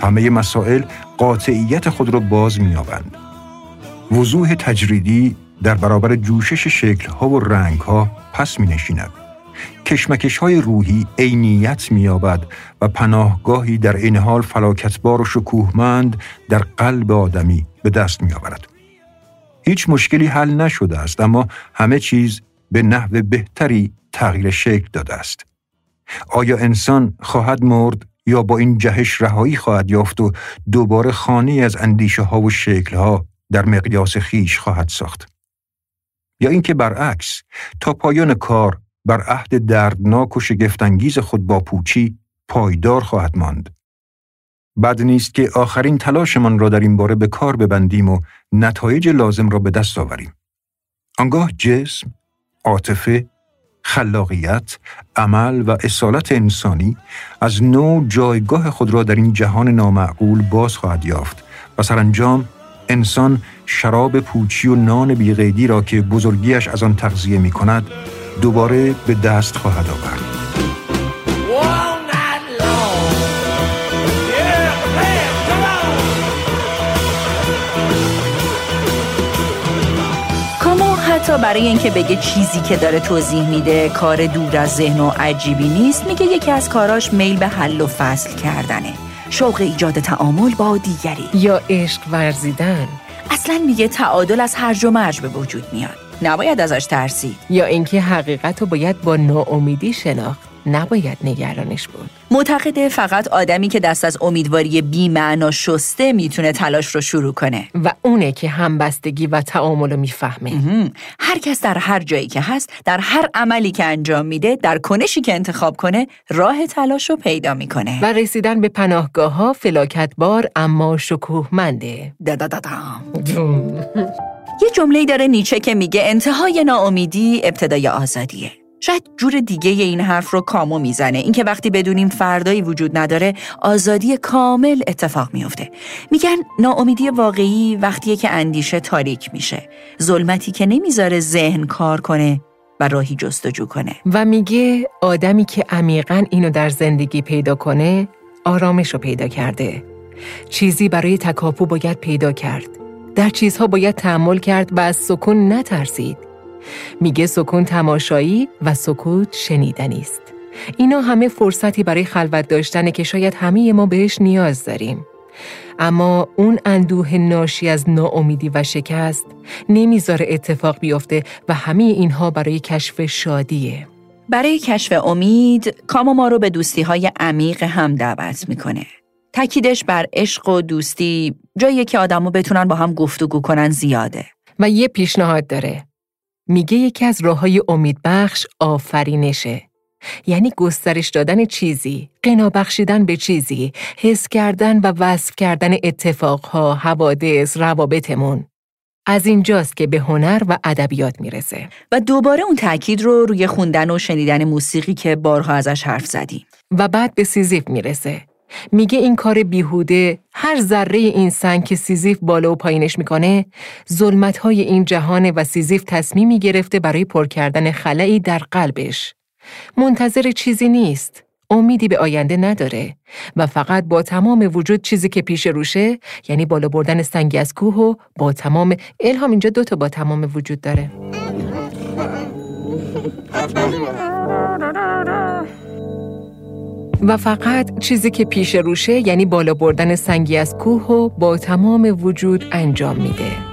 همه مسائل قاطعیت خود را باز می آبند. وضوح تجریدی در برابر جوشش شکلها و رنگها پس می نشیند. کشمکش های روحی عینیت مییابد و پناهگاهی در این حال فلاکتبار و شکوهمند در قلب آدمی به دست میآورد. هیچ مشکلی حل نشده است اما همه چیز به نحو بهتری تغییر شکل داده است. آیا انسان خواهد مرد یا با این جهش رهایی خواهد یافت و دوباره خانه از اندیشه ها و شکل ها در مقیاس خیش خواهد ساخت؟ یا اینکه برعکس تا پایان کار بر عهد دردناک و شگفتانگیز خود با پوچی پایدار خواهد ماند. بد نیست که آخرین تلاشمان را در این باره به کار ببندیم و نتایج لازم را به دست آوریم. آنگاه جسم، عاطفه، خلاقیت، عمل و اصالت انسانی از نوع جایگاه خود را در این جهان نامعقول باز خواهد یافت و سرانجام انسان شراب پوچی و نان بیقیدی را که بزرگیش از آن تغذیه می کند دوباره به دست خواهد آورد. کامو حتی برای اینکه بگه چیزی که داره توضیح میده کار دور از ذهن و عجیبی نیست میگه یکی از کاراش میل به حل و فصل کردنه. شوق ایجاد تعامل با دیگری. یا عشق ورزیدن؟ اصلا میگه تعادل از هرج و مرج به وجود میاد. نباید ازش ترسید. یا اینکه حقیقت رو باید با ناامیدی شناخت. نباید نگرانش بود. معتقده فقط آدمی که دست از امیدواری بیمعنا شسته می‌تونه تلاش رو شروع کنه. و اونه که همبستگی و تعامل رو می‌فهمه. هر کس در هر جایی که هست در هر عملی که انجام میده در کنشی که انتخاب کنه راه تلاش رو پیدا می‌کنه. و رسیدن به پناهگاه ها فلاکتبار اما شکوهمنده. دا دا دا دا. یه جمله داره نیچه که میگه انتهای ناامیدی ابتدای آزادیه. شاید جور دیگه این حرف رو کامو می‌زنه. اینکه وقتی بدونیم فردایی وجود نداره آزادی کامل اتفاق میفته میگن ناامیدی واقعی وقتیه که اندیشه تاریک میشه. ظلمتی که نمی‌ذاره ذهن کار کنه و راهی جستجو کنه. و میگه آدمی که عمیقا اینو در زندگی پیدا کنه آرامش رو پیدا کرده. چیزی برای تکاپو باید پیدا کرد. در چیزها باید تحمل کرد و از سکون نترسید میگه سکون تماشایی و سکوت شنیدنی است. اینا همه فرصتی برای خلوت داشتنه که شاید همه ما بهش نیاز داریم. اما اون اندوه ناشی از ناامیدی و شکست نمی‌ذاره اتفاق بیفته و همه اینها برای کشف شادیه. برای کشف امید کامو ما رو به دوستی های عمیق هم دعوت می‌کنه. تاکیدش بر عشق و دوستی جایی که آدمو بتونن با هم گفتگو کنن زیاده. و یه پیشنهاد داره. میگه یکی از راه های امیدبخش آفرینشه. یعنی گسترش دادن چیزی، قنا بخشیدن به چیزی، حس کردن و وصف کردن اتفاقها، حوادث، روابطمون. از اینجاست که به هنر و ادبیات می‌رسه. و دوباره اون تاکید رو روی خوندن و شنیدن موسیقی که بارها ازش حرف زدیم. و بعد به سیزیف می‌رسه. میگه این کار بیهوده هر ذره این سنگ که سیزیف بالا و پایینش می‌کنه ظلمت های این جهان و سیزیف تصمیمی گرفته برای پر کردن خلایی در قلبش. منتظر چیزی نیست امیدی به آینده نداره و فقط با تمام وجود چیزی که پیش روشه یعنی بالا بردن سنگی از کوه و با تمام الهام اینجا دوتا با تمام وجود داره. و فقط چیزی که پیش روشه یعنی بالا بردن سنگی از کوه و با تمام وجود انجام میده.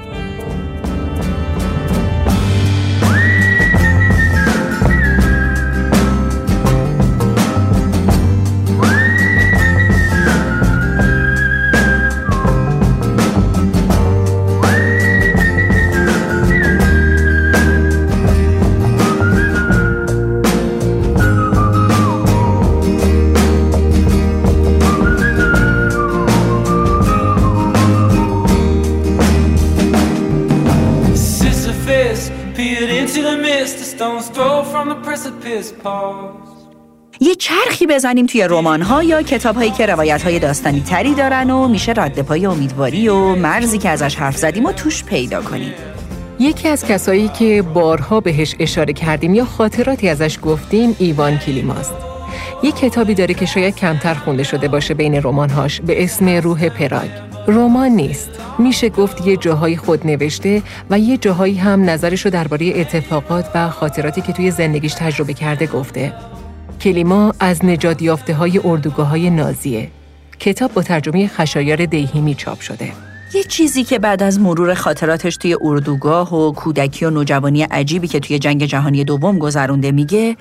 یه چرخی بزنیم توی رمان ها یا کتاب هایی که روایت های داستانی تری دارن و میشه رد پای امیدواری و مرزی که ازش حرف زدیم و توش پیدا کنیم. یکی از کسایی که بارها بهش اشاره کردیم یا خاطراتی ازش گفتیم ایوان کلیماست. یه کتابی داره که شاید کمتر خونده شده باشه بین رمانهاش به اسم روح پراگ. رمان نیست. میشه گفت یه جاهایی خود نوشته و یه جاهایی هم نظرش رو درباره اتفاقات و خاطراتی که توی زندگیش تجربه کرده گفته. کلیما از نجات یافته های اردوگاه های نازیه. کتاب با ترجمه خشایار دیهیمی چاپ شده. یه چیزی که بعد از مرور خاطراتش توی اردوگاه و کودکی و نوجوانی عجیبی که توی جنگ جهانی دوم گذرونده میگه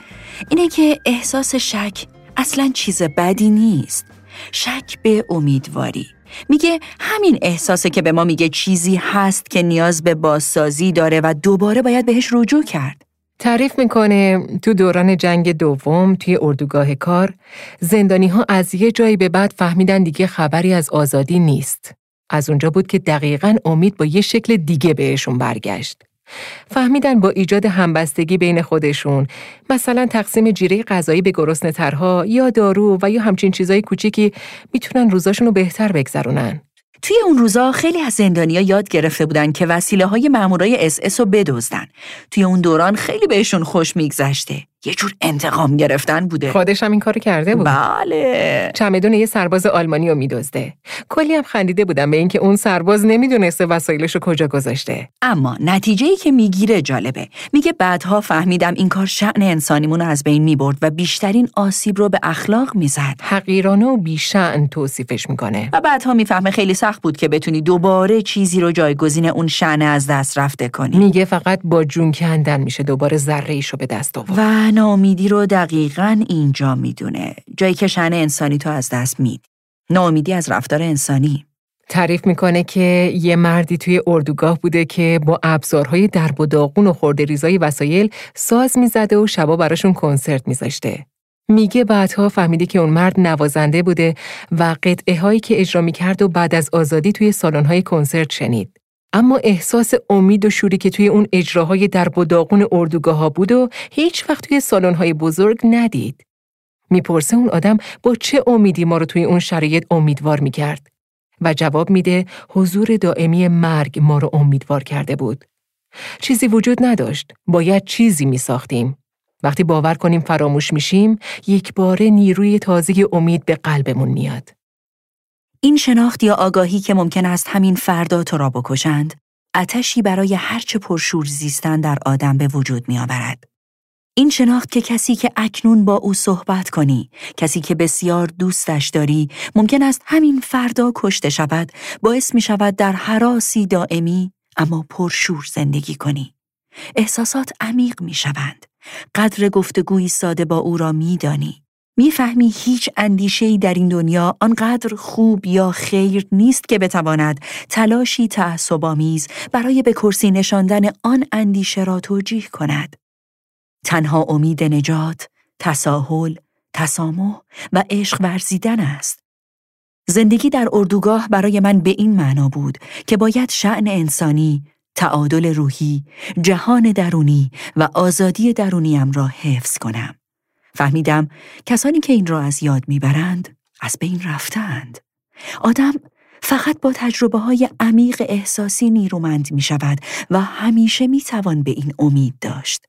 اینه که احساس شک اصلا چیز بدی نیست. شک به امیدواری. میگه همین احساسه که به ما میگه چیزی هست که نیاز به بازسازی داره و دوباره باید بهش رجوع کرد. تعریف می‌کنه تو دوران جنگ دوم توی اردوگاه کار زندانی ها از یه جایی به بعد فهمیدن دیگه خبری از آزادی نیست. از اونجا بود که دقیقا امید با یه شکل دیگه بهشون برگشت. فهمیدن با ایجاد همبستگی بین خودشون مثلا تقسیم جیره غذایی به گرسنه ترها یا دارو و یا همچین چیزای کوچیکی می‌تونن روزاشون رو بهتر بگذرونن. توی اون روزا خیلی از زندانیا یاد گرفته بودن که وسیله های مامورای اس اس رو بدزدن. توی اون دوران خیلی بهشون خوش میگذشته. یه جور انتقام گرفتن بوده. خودش هم این کارو کرده بود. بله. چمدون یه سرباز آلمانی رو میدزده. کلی هم خندیده بودم به اینکه اون سرباز نمی‌دونسته وسایلش رو کجا گذاشته. اما نتیجه ای که می‌گیره جالبه. میگه بعدها فهمیدم این کار شأن انسانیمون رو از بین می‌برد و بیشترین آسیب رو به اخلاق می‌زد. حقیرانه و بی‌شأن توصیفش می‌کنه. و بعدها می‌فهمه خیلی سخت بود که بتونی دوباره چیزی رو جایگزین اون شعن از دست رفته کنی. میگه فقط با جون کندن میشه دوباره ذره رو به دست آورد. ناامیدی رو دقیقا اینجا می‌دونه جایی که شن انسانی تو از دست مید ناامیدی از رفتار انسانی تعریف می‌کنه که یه مردی توی اردوگاه بوده که با ابزارهای درب و داغون و خورده ریزای وسایل ساز می‌زده و شبا براشون کنسرت میذاشته. میگه بعدها فهمیده که اون مرد نوازنده بوده و قطعه هایی که اجرا می‌کرد و بعد از آزادی توی سالن‌های کنسرت شنید. اما احساس امید و شوری که توی اون اجراهای در داغون اردوگاه ها بود و هیچ وقت توی سالن‌های بزرگ ندید. می‌پرسه اون آدم با چه امیدی ما رو توی اون شرایط امیدوار می‌کرد و جواب میده حضور دائمی مرگ ما رو امیدوار کرده بود. چیزی وجود نداشت. باید چیزی میساختیم. وقتی باور کنیم فراموش میشیم، یک باره نیروی تازه امید به قلبمون میاد. این شناخت یا آگاهی که ممکن است همین فردا تو را بکشند، اتشی برای هرچه پرشور زیستن در آدم به وجود می آورد. این شناخت که کسی که اکنون با او صحبت کنی، کسی که بسیار دوستش داری، ممکن است همین فردا کشته شود، باعث می شود در حراسی دائمی اما پرشور زندگی کنی. احساسات عمیق می شوند. قدر گفتگوی ساده با او را می دانی. می‌فهمی هیچ اندیشه‌ای در این دنیا آنقدر خوب یا خیر نیست که بتواند تلاشی تعصب‌آمیز برای به کرسی نشاندن آن اندیشه را توجیه کند. تنها امید نجات، تساهل، تسامح و عشق ورزیدن است. زندگی در اردوگاه برای من به این معنا بود که باید شعن انسانی، تعادل روحی، جهان درونی و آزادی درونیم را حفظ کنم. فهمیدم کسانی که این را از یاد می‌برند از بین رفتند. آدم فقط با تجربه های عمیق احساسی نیرومند می شود و همیشه می توان به این امید داشت.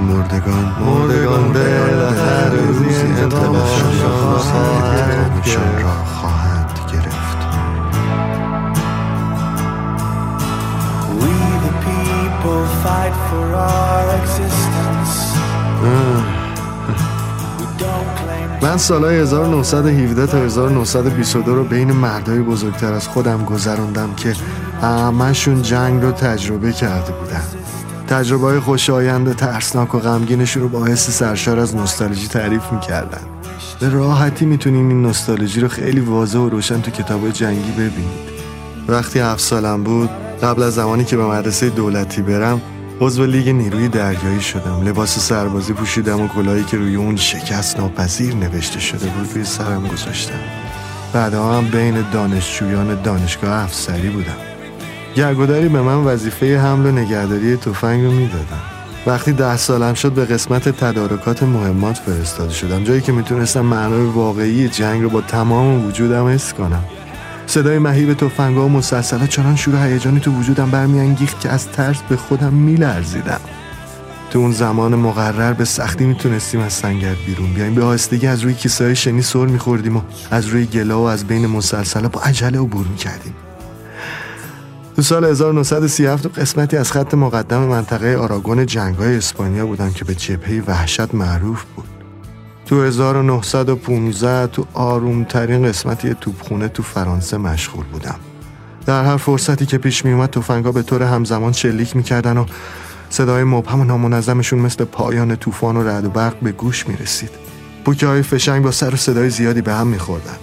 مردگان مردگان بالاخره روزی انتقامشان را خواهند گرفت fight for our existence. من سالهای 1917 تا 1922 رو بین مردای بزرگتر از خودم گذراندم که همشون جنگ رو تجربه کرده بودن. تجربه های خوشایند و ترسناک و غمگینشون رو با حس سرشار از نوستالژی تعریف می‌کردن. به راحتی می‌تونین این نوستالژی رو خیلی واضح و روشن تو کتاب جنگی ببینید. وقتی هفت سالم بود قبل از زمانی که به مدرسه دولتی برم عضو لیگ نیروی دریایی شدم. لباس سربازی پوشیدم و کلاهی که روی اون شکست ناپذیر نوشته شده بود روی سرم گذاشتم. بعدها هم بین دانشجویان دانشگاه افسری بودم. گرگوداری به من وظیفه حمل و نگهداری تفنگ رو می‌دادن. وقتی ده سالم شد به قسمت تدارکات مهمات فرستاده شدم. جایی که می‌تونستم معنای واقعی جنگ رو با تمام وجودم حس کنم. صدای مهیب تفنگ‌ها و مسلسلات چنان شور هیجانی تو وجودم برمیانگیخت که از ترس به خودم میلرزیدم. تو اون زمان مقرر به سختی می‌تونستیم از سنگرد بیرون بیایم. به آهستگی از روی کیسه شنی سر میخوردیم و از روی گلا و از بین مسلسلات با عجله عبور می‌کردیم تو سال 1937 قسمتی از خط مقدم منطقه آراگون جنگای اسپانیا بودم که به جبهه وحشت معروف بود. تو 1915 تو آرومترین قسمتی توپخونه تو فرانسه مشغول بودم. در هر فرصتی که پیش می اومد تفنگا به طور همزمان شلیک می‌کردن و صدای مبهم و نامنظمشون مثل پایان طوفان و رعد و برق به گوش می رسید بوکه های فشنگ با سر و صدای زیادی به هم میخوردن.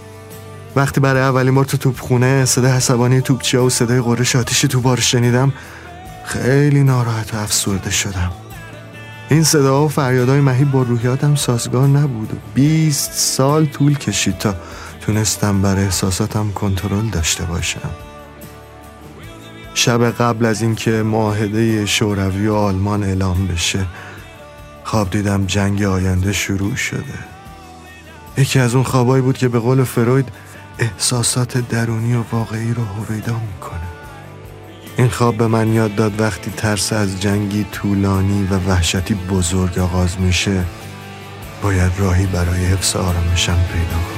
وقتی برای اولین بار تو توپخونه صدای عصبانی توپچیا و صدای قرش آتیشی تو بار شنیدم خیلی ناراحت و افسرده شدم. این صدا و فریادهای مهیب با روحیاتم سازگار نبود و 20 سال طول کشید تا تونستم بر احساساتم کنترل داشته باشم. شب قبل از اینکه معاهده شوروی و آلمان اعلام بشه خواب دیدم جنگ آینده شروع شده. یکی از اون خوابایی بود که به قول فروید احساسات درونی و واقعی رو هویدا می‌کنه. این خواب به من یاد داد وقتی ترس از جنگی طولانی و وحشتی بزرگ آغاز میشه. باید راهی برای حفظ آرامشم پیدا کنم.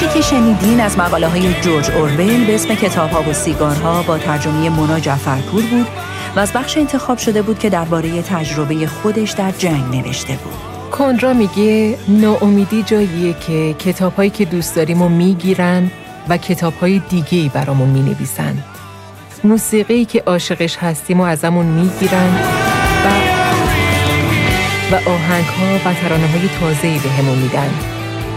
بخشی که شنیدین از مقاله های جورج اورول به اسم کتاب ها و سیگارها با ترجمه مونا جعفرپور بود و از بخش انتخاب شده بود که درباره تجربه خودش در جنگ نوشته بود. کنرا میگه ناامیدی جاییه که کتابهایی که دوست داریم و می‌گیرن و کتابهای دیگه ای برامون می‌نویسن. موسیقی که عاشقش هستیم و ازمون می‌گیرن و و آهنگ ها و ترانه های تازه ای به همون میدن.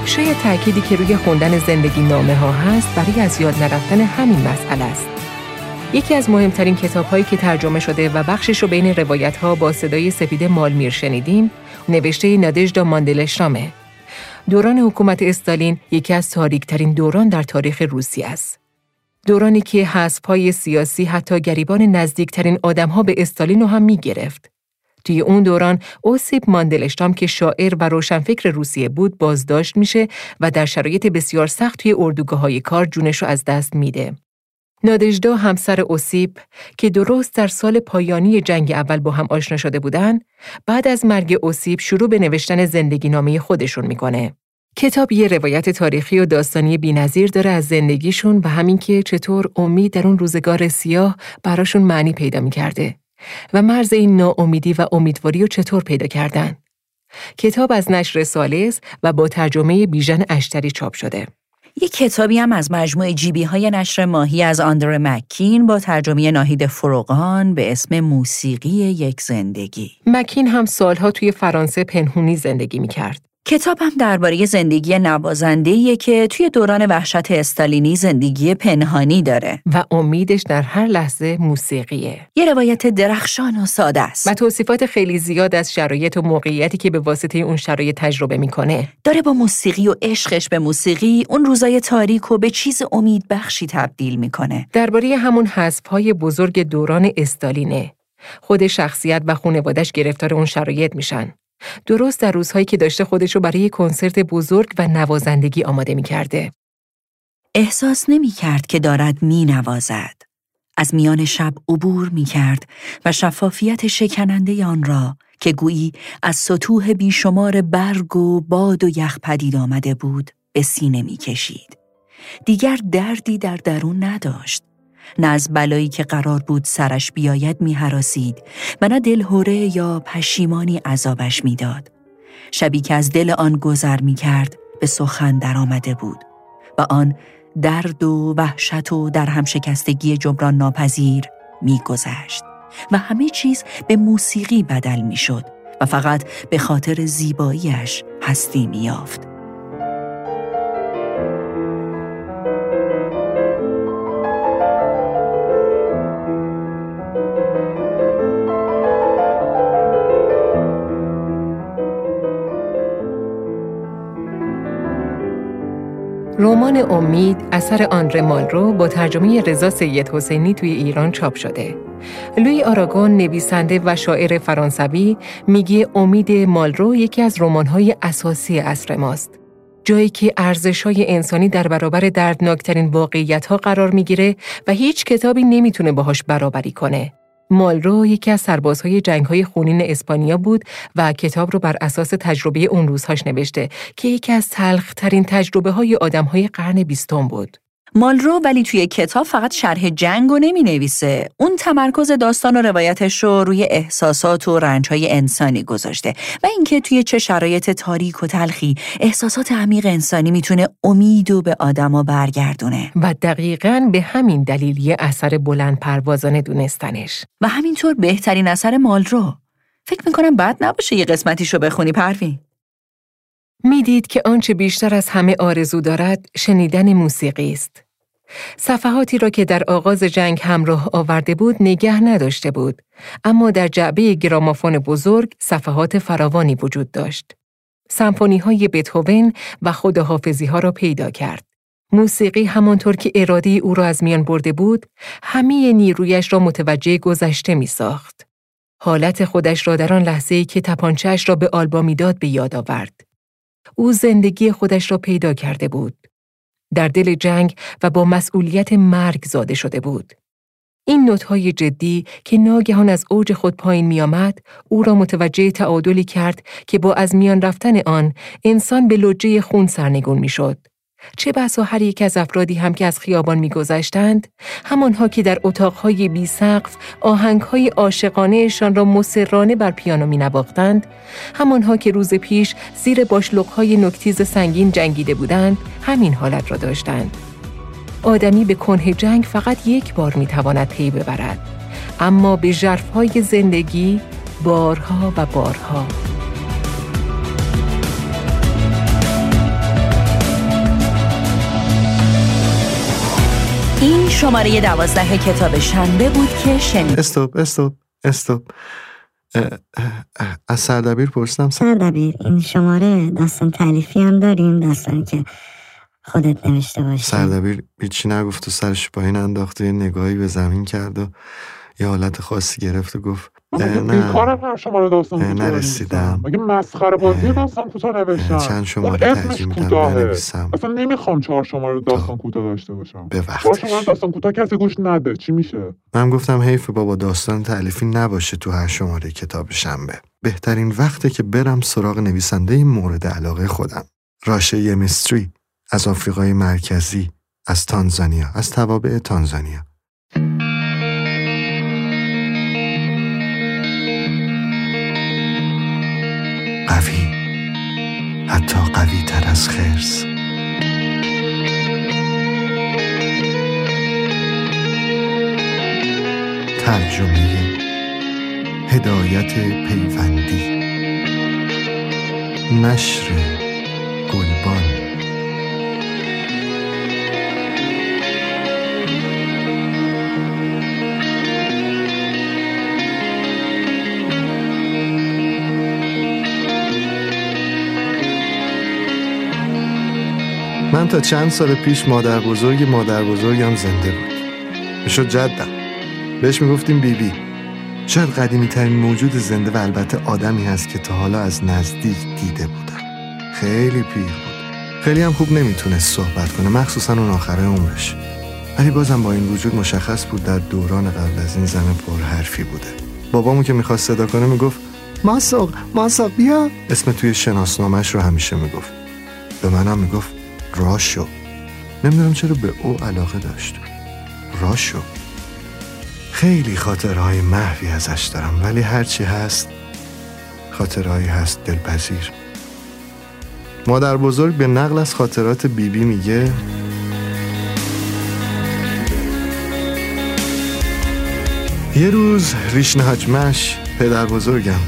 شاید تأکیدی که روی خوندن زندگی نامه ها هست برای از یاد نرفتن همین مسئله است. یکی از مهمترین کتاب هایی که ترجمه شده و بخشش رو بین روایت ها با صدای سپید مالمیر شنیدیم، نوشته نادژدا ماندلشامه. دوران حکومت استالین یکی از تاریکترین دوران در تاریخ روسیه است. دورانی که حزب‌های سیاسی حتی گریبان نزدیکترین آدمها به استالین رو هم می گرفت. توی اون دوران اوسیپ ماندلشتام که شاعر و روشنفکر روسیه بود بازداشت میشه و در شرایط بسیار سخت توی اردوگاه های کار جونش رو از دست میده. نادژدا همسر اوسیپ که درست در سال پایانی جنگ اول با هم آشنا شده بودن، بعد از مرگ اوسیپ شروع به نوشتن زندگی نامه خودشون می‌کنه. کتاب یه روایت تاریخی و داستانی بینظیر داره از زندگیشون و همین که چطور امید در اون روزگار سیاه براشون معنی پیدا می‌کرده. و مرز این ناامیدی و امیدواری رو چطور پیدا کردن؟ کتاب از نشر سالس و با ترجمه بیژن اشتری چاپ شده. یک کتابی هم از مجموعه جیبی های نشر ماهی از آندر مکین با ترجمه ناهید فروغان به اسم موسیقی یک زندگی. مکین هم سالها توی فرانسه پنهونی زندگی می کرد. کتابم درباره زندگی نوازنده‌ایه که توی دوران وحشت استالینی زندگی پنهانی داره و امیدش در هر لحظه موسیقیه. یه روایت درخشان و ساده است. و توصیفات خیلی زیاد از شرایط و موقعیتی که به واسطه اون شرایط تجربه می‌کنه. داره با موسیقی و عشقش به موسیقی اون روزای تاریک و به چیز امید بخشی تبدیل می‌کنه. درباره همون حذف‌های بزرگ دوران استالینه. خود شخصیت و خانوادش گرفتار اون شرایط میشن. درست در روزهایی که داشته خودشو برای کنسرت بزرگ و نوازندگی آماده می کرده. احساس نمی کرد که دارد می نوازد. از میان شب عبور می کرد و شفافیت شکننده آن را که گویی از سطوح بیشمار برگ و باد و یخ پدید آمده بود به سینه می کشید. دیگر دردی در درون نداشت. نه از بلایی که قرار بود سرش بیاید میهراسید و نه دلهوره یا پشیمانی عذابش می‌داد شبی که از دل آن گذر می کرد به سخن درآمده بود و آن درد و وحشت و در هم شکستگی جبران ناپذیر میگذشت و همه چیز به موسیقی بدل می‌شد و فقط به خاطر زیباییش هستی میافت. رمان امید اثر آنره مالرو با ترجمه رضا سید حسینی توی ایران چاپ شده. لوی آراگون نویسنده و شاعر فرانسوی میگه امید مالرو یکی از رمان‌های اساسی عصر ماست. جایی که ارزش‌های انسانی در برابر دردناکترین واقعیت‌ها قرار می‌گیره و هیچ کتابی نمی‌تونه باهاش برابری کنه. مالرو یکی از سربازهای جنگهای خونین اسپانیا بود و کتاب رو بر اساس تجربه اون روزهاش نوشته که یکی از تلخترین تجربه های آدم های قرن بیستم بود. مالرو ولی توی کتاب فقط شرح جنگ و نمی نویسه. اون تمرکز داستان و روایتش رو روی احساسات و رنجهای انسانی گذاشته و اینکه توی چه شرایط تاریک و تلخی احساسات عمیق انسانی می‌تونه امید و به آدما برگردونه. و دقیقا به همین دلیل یه اثر بلند پروازانه دونستنش. و همینطور بهترین اثر مالرو. فکر می‌کنم بد نباشه یه قسمتیشو بخونی پروین. می‌دید که آنچه بیشتر از همه آرزو دارد شنیدن موسیقی است. صفحاتی را که در آغاز جنگ همراه آورده بود نگه نداشته بود. اما در جعبه گرامافون بزرگ صفحات فراوانی وجود داشت. سمفونی های بتهوون و خداحافظی ها را پیدا کرد. موسیقی همانطور که اراده او را از میان برده بود همه نیرویش را متوجه گذشته می ساخت حالت خودش را در آن لحظه که تپانچهش را به آلبا می‌داد به یاد آورد. او زندگی خودش را پیدا کرده بود. در دل جنگ و با مسئولیت مرگ زاده شده بود. این نوتهای جدی که ناگهان از اوج خود پایین می آمد، او را متوجه تعادلی کرد که با از میان رفتن آن انسان به لجه خون سرنگون می شد. چه بسا هر یک از افرادی هم که از خیابان میگذشتند همانها که در اتاقهای بی سقف آهنگهای عاشقانهشان را مسررانه بر پیانو می نواختند همانها که روز پیش زیر باشلقهای نکتیز سنگین جنگیده بودند همین حالت را داشتند. آدمی به کنه جنگ فقط یک بار می تواند پی ببرد اما به ژرفهای زندگی بارها و بارها. شماره دوازده کتاب شنبه بود که شنید. استوب استوب استوب. از سردبیر پرسیدم سردبیر این شماره داستان تعریفی هم داریم داستانی که خودت نوشته باشی. سردبیر هیچی نگفت و سرش پایین انداخت و یه نگاهی به زمین کرد و یه حالت خاصی گرفت و گفت نه هم شماره داستان نرسیدم. مگه مسخره بازی داستان کوتاه نوشتم؟ چند شماره میدم بنویسم. اصلا نمی‌خوام چهار شماره داستان کوتاه داشته باشم. به وقتش چهار شماره داستان کوتاه کسی گوش نده. چی میشه؟ من گفتم حیف بابا داستان تعلیفی نباشه تو هر شماره کتاب شنبه. بهترین وقته که برم سراغ نویسنده مورد علاقه خودم. راشه میستری از آفریقای مرکزی از تانزانیا از توابع تانزانیا. قوی حتی قوی تر از خرس. ترجمه هدایت پیوندی. نشر گلبان. من تا چند سال پیش مادر بزرگ مادر بزرگم زنده بود. می‌شد جدم. بهش می‌گفتیم بیبی. شاید قدیمی ترین موجود زنده و البته آدمی هست که تا حالا از نزدیک دیده بودم. خیلی پیر بود. خیلی هم خوب نمی‌تونست صحبت کنه مخصوصا اون آخره عمرش. ولی بازم با این وجود مشخص بود در دوران قبل از این زن پرحرفی بوده. بابامو که می‌خواست صدا کنه می‌گفت ماساق ماساق بیا. اسم توی شناسنامش رو همیشه می‌گفت. به منم می‌گفت راشو. نمی‌دونم چرا به او علاقه داشت. راشو. خیلی خاطرهای محوی ازش دارم ولی هرچی هست خاطرهایی هست دلپذیر. مادر بزرگ به نقل از خاطرات بیبی بی میگه یه روز ریشن حجمش پدر بزرگم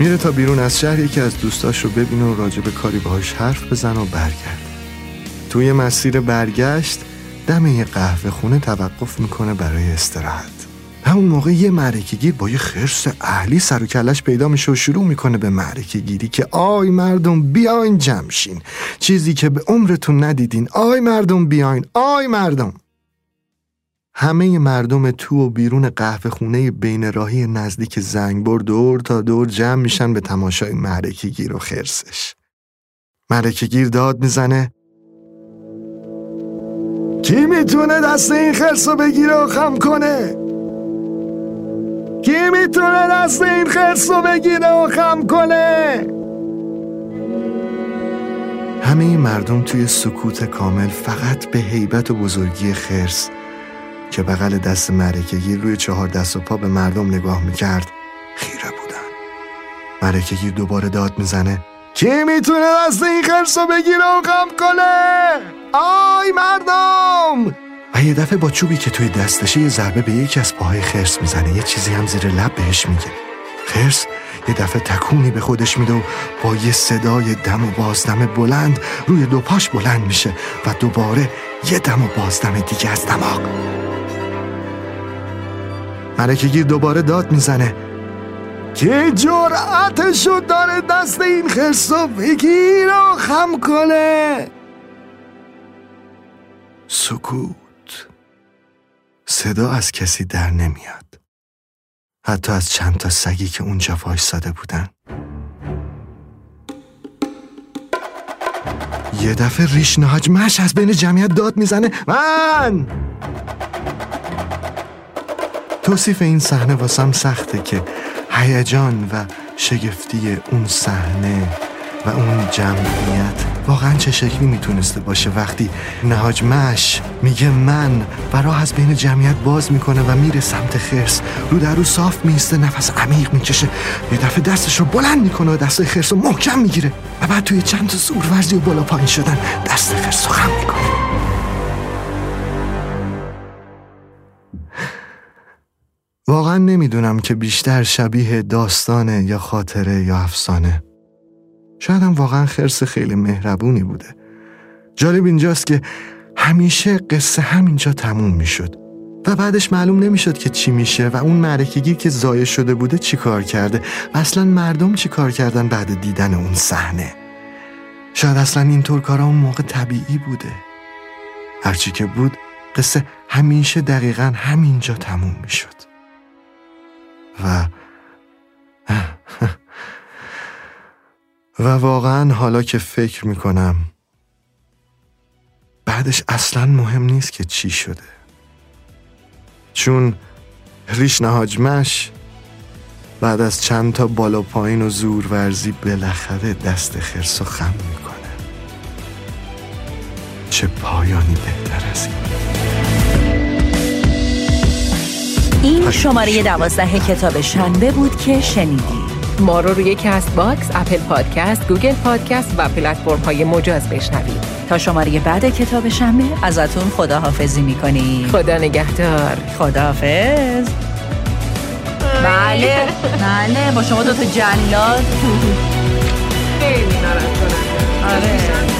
میره تا بیرون از شهر یکی از دوستاش رو ببینه و راجع به کاری باهاش حرف بزن و برگرد توی مسیر برگشت دم یه قهوه خونه توقف می‌کنه برای استراحت. همون موقع یه معرکه گیر با یه خرس اهلی سر و کلش پیدا میشه و شروع می‌کنه به معرکه گیری که آی مردم بیاین جمشین. چیزی که به عمرتون ندیدین آی مردم بیاین آی مردم. همه مردم تو و بیرون قهوه خونه بین راهی نزدیک زنگبر دور تا دور جمع میشن به تماشای معرکه گیر و خرسش. معرکه گیر داد می‌زنه کی می‌تونه دست این خرس رو بگیره و خم کنه؟ کی می‌تونه دست این خرس رو بگیره و خم کنه؟ همه مردم توی سکوت کامل فقط به حیبت و بزرگی خرس که بغل دست مرکگیر روی چهار دست و پا به مردم نگاه می‌کرد خیره بودن مرکگیر دوباره داد می‌زنه کی می‌تونه دست این خرس رو بگیره و خم کنه؟ آی مردم! و یه دفعه با چوبی که توی دستشه یه ضربه به یکی از پاهای خرس می‌زنه یه چیزی هم زیر لب بهش میگه. خرس یه دفعه تکونی به خودش میده و با یه صدای دم و بازدم بلند روی دو پاش بلند میشه و دوباره یه دم و بازدم دیگه از دماغ. ملکه دوباره داد می‌زنه. که جرأتشو داره دست این خرسو بگیر و خم کنه. سکوت. صدا از کسی در نمیاد. حتی از چند تا سگی که اونجا وایساده بودن. یه دفعه ریش نهاج مش از بین جمعیت داد می‌زنه. من! توصیف این صحنه واسم سخته که هیجان و شگفتی اون صحنه و اون جمعیت واقعا چه شکلی می‌تونسته باشه؟ وقتی نهاج مش میگه من و راه از بین جمعیت باز می‌کنه و میره سمت خرس رو در رو صاف میسته نفس عمیق می‌کشه یه دفعه دستش رو بلند می‌کنه و دست خرس رو محکم می‌گیره و بعد توی چند تا زورورزی و بالا پایین شدن دست خرس رو خم می‌کنه. واقعا نمی‌دونم که بیشتر شبیه داستانه یا خاطره یا افسانه. شاید هم واقعا خرس خیلی مهربونی بوده. جالب اینجاست که همیشه قصه همینجا تموم می‌شد و بعدش معلوم نمی‌شد که چی میشه و اون معرکگی که زایه شده بوده چی کار کرده و اصلا مردم چی کار کردن بعد دیدن اون صحنه. شاید اصلا اینطور کارا اون موقع طبیعی بوده. هرچی که بود قصه همیشه دقیقا همینجا تموم می‌شد. و و واقعا حالا که فکر می‌کنم بعدش اصلا مهم نیست که چی شده. چون ریش نهاجمش بعد از چند تا بالا پایین و زور ورزی بالاخره دست خرس و خم می‌کنه. چه پایانی بهتر از این. این شماره دوازده کتاب شنبه بود که شنیدی. ما رو روی CastBox، Apple Podcast، Google Podcast و پلتفرم های مجاز بشنوید. تا شماره بعد کتاب شنبه ازتون خداحافظی می‌کنیم. خدا نگهدار. خداحافظ. بله. بله با شما دو تا جلاد. خیلی ناراحت آره.